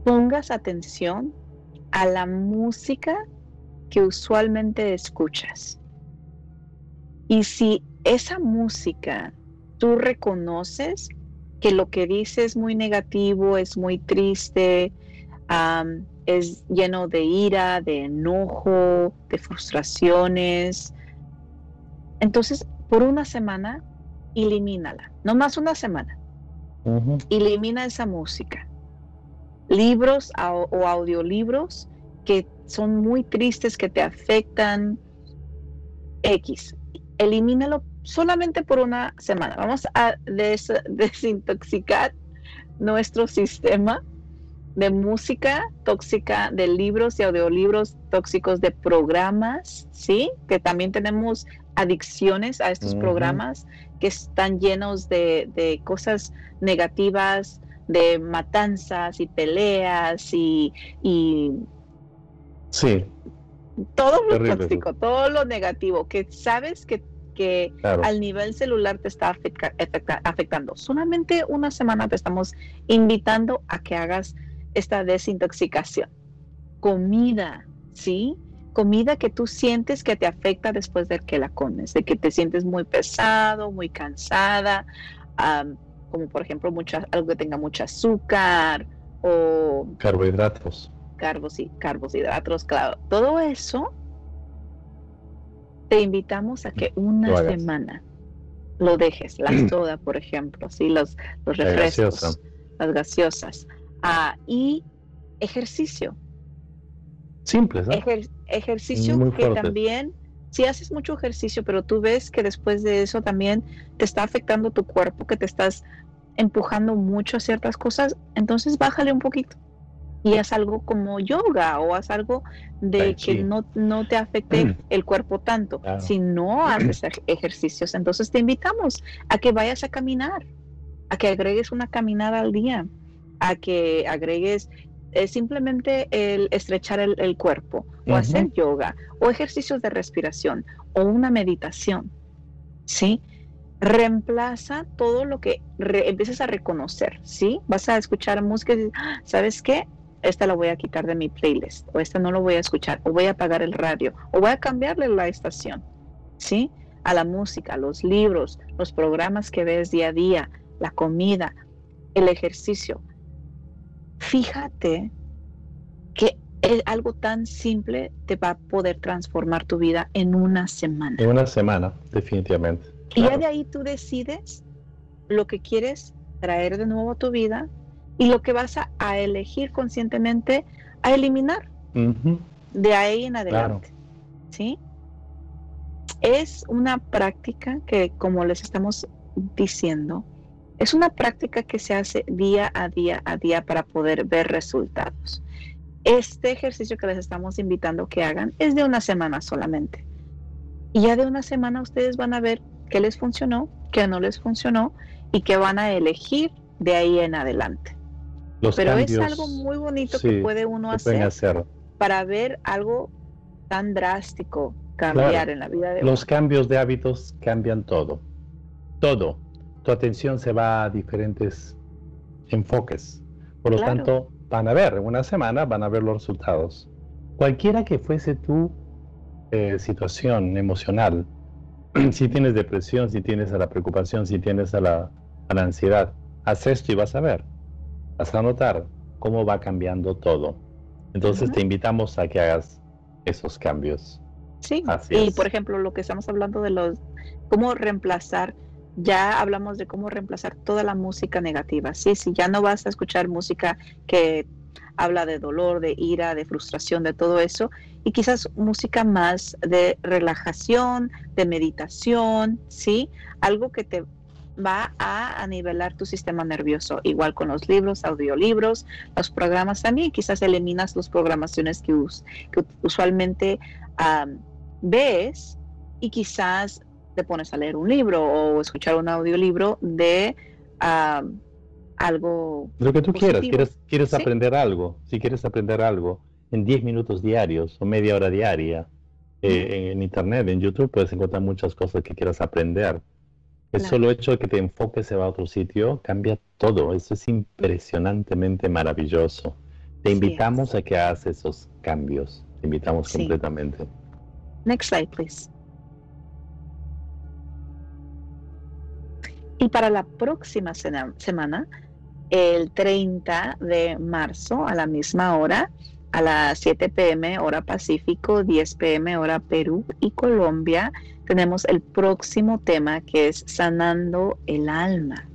Speaker 1: pongas atención a la música que usualmente escuchas. Y si esa música tú reconoces que lo que dice es muy negativo, es muy triste, es lleno de ira, de enojo, de frustraciones, entonces por una semana, elimínala, no más una semana, elimina esa música. Libros au- o audiolibros que son muy tristes, que te afectan, X, elimínalo solamente por una semana. Vamos a des- desintoxicar nuestro sistema de música tóxica, de libros y audiolibros tóxicos, de programas, ¿sí? Que también tenemos adicciones a estos programas que están llenos de, de cosas negativas, de matanzas y peleas y, y
Speaker 2: Sí,
Speaker 1: todo lo
Speaker 2: Terrible,
Speaker 1: tóxico, todo lo negativo, que sabes que, que
Speaker 2: claro.
Speaker 1: al nivel celular te está afecta- afecta- afectando. Solamente una semana te estamos invitando a que hagas esta desintoxicación. Comida, ¿sí? Comida que tú sientes que te afecta después de que la comes, de que te sientes muy pesado, muy cansada, como por ejemplo mucha, algo que tenga mucho azúcar o
Speaker 2: Carbohidratos.
Speaker 1: carbos carbohidratos, claro. Todo eso te invitamos a que una
Speaker 2: Lo
Speaker 1: semana lo dejes, la soda, por ejemplo, sí, los, refrescos,
Speaker 2: gaseosa.
Speaker 1: las gaseosas, Ah, y ejercicio,
Speaker 2: Simples, ¿no?
Speaker 1: Ejer- ejercicio
Speaker 2: Muy
Speaker 1: que
Speaker 2: fuerte.
Speaker 1: también Si haces mucho ejercicio, pero tú ves que después de eso también te está afectando tu cuerpo, que te estás empujando mucho a ciertas cosas, entonces bájale un poquito y haz algo como yoga o haz algo de que no, no te afecte el cuerpo tanto. Si no haces ejercicios, entonces te invitamos a que vayas a caminar, a que agregues una caminada al día, a que agregues eh, simplemente el estrechar el, cuerpo o hacer yoga o ejercicios de respiración o una meditación. ¿Sí? reemplaza todo lo que empieces a reconocer, ¿sí? Vas a escuchar música y dices, ah, ¿sabes qué? Esta la voy a quitar de mi playlist, o esta no lo voy a escuchar, o voy a apagar el radio, o voy a cambiarle la estación, ¿sí? A la música, los libros, los programas que ves día a día, la comida, el ejercicio. Fíjate que algo tan simple te va a poder transformar tu vida en una semana.
Speaker 2: En una semana, definitivamente.
Speaker 1: Y ya de ahí tú decides lo que quieres traer de nuevo a tu vida y lo que vas a, elegir conscientemente a eliminar de ahí en adelante. ¿Sí? Es una práctica que, como les estamos diciendo, es una práctica que se hace día a día a día para poder ver resultados. Este ejercicio que les estamos invitando que hagan es de una semana solamente. Y ya de una semana ustedes van a ver qué les funcionó, qué no les funcionó y qué van a elegir de ahí en adelante. Pero es algo muy bonito que puede uno hacer, para ver algo tan drástico cambiar en la vida de
Speaker 2: Los cambios de hábitos cambian todo. Todo. Tu atención se va a diferentes enfoques. Por lo tanto, van a ver, en una semana van a ver los resultados. Cualquiera que fuese tu eh, situación emocional, si tienes depresión, si tienes a la preocupación, si tienes a la, ansiedad, haz esto y vas a ver. Vas a notar cómo va cambiando todo. Entonces te invitamos a que hagas esos cambios.
Speaker 1: Sí, y por ejemplo, lo que estamos hablando de los, cómo reemplazar, ya hablamos de cómo reemplazar toda la música negativa. Sí, sí, ya no vas a escuchar música que habla de dolor, de ira, de frustración, de todo eso, y quizás música más de relajación, de meditación, ¿sí? Algo que te va a, nivelar tu sistema nervioso, igual con los libros, audiolibros, los programas también, quizás eliminas las programaciones que, que usualmente ves y quizás te pones a leer un libro o escuchar un audiolibro de algo.
Speaker 2: Lo que tú quieras, quieres, quieres aprender algo, si quieres aprender algo en 10 minutos diarios o media hora diaria, eh, en, Internet, en YouTube, puedes encontrar muchas cosas que quieras aprender. El solo hecho de que te enfoques a otro sitio cambia todo. Eso es impresionantemente maravilloso. Te invitamos a que hagas esos cambios. Te invitamos completamente.
Speaker 1: Next slide, please. Y para la próxima semana, el 30 de marzo a la misma hora, a las 7 pm hora Pacífico, 10 pm hora Perú y Colombia, tenemos el próximo tema que es Sanando el Alma.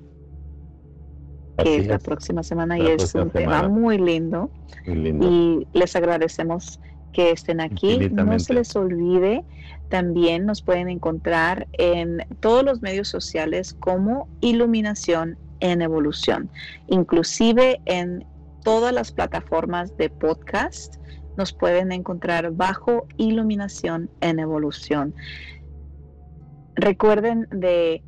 Speaker 1: que es, la próxima semana y es un tema muy lindo, Y les agradecemos que estén aquí. No se les olvide, también nos pueden encontrar en todos los medios sociales como Iluminación en Evolución, inclusive en todas las plataformas de podcast nos pueden encontrar bajo Iluminación en Evolución. Recuerden de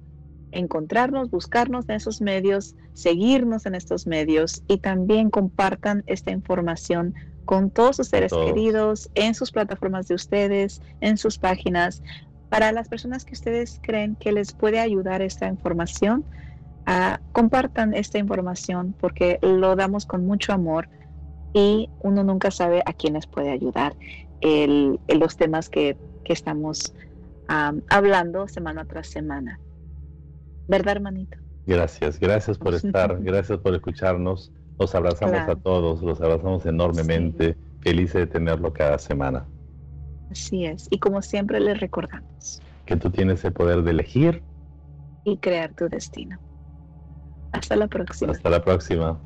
Speaker 1: encontrarnos, buscarnos en esos medios, seguirnos en estos medios y también compartan esta información con todos sus seres queridos, en sus plataformas de ustedes, en sus páginas, para las personas que ustedes creen que les puede ayudar esta información compartan esta información porque lo damos con mucho amor y uno nunca sabe a quiénes puede ayudar en los temas que, estamos hablando semana tras semana. ¿Verdad, hermanito?
Speaker 2: Gracias, gracias por estar, gracias por escucharnos. Los abrazamos a todos, los abrazamos enormemente. Felices de tenerlo cada semana.
Speaker 1: Así es. Y como siempre les recordamos.
Speaker 2: Que tú tienes el poder de elegir.
Speaker 1: Y crear tu destino. Hasta la próxima.
Speaker 2: Hasta la próxima.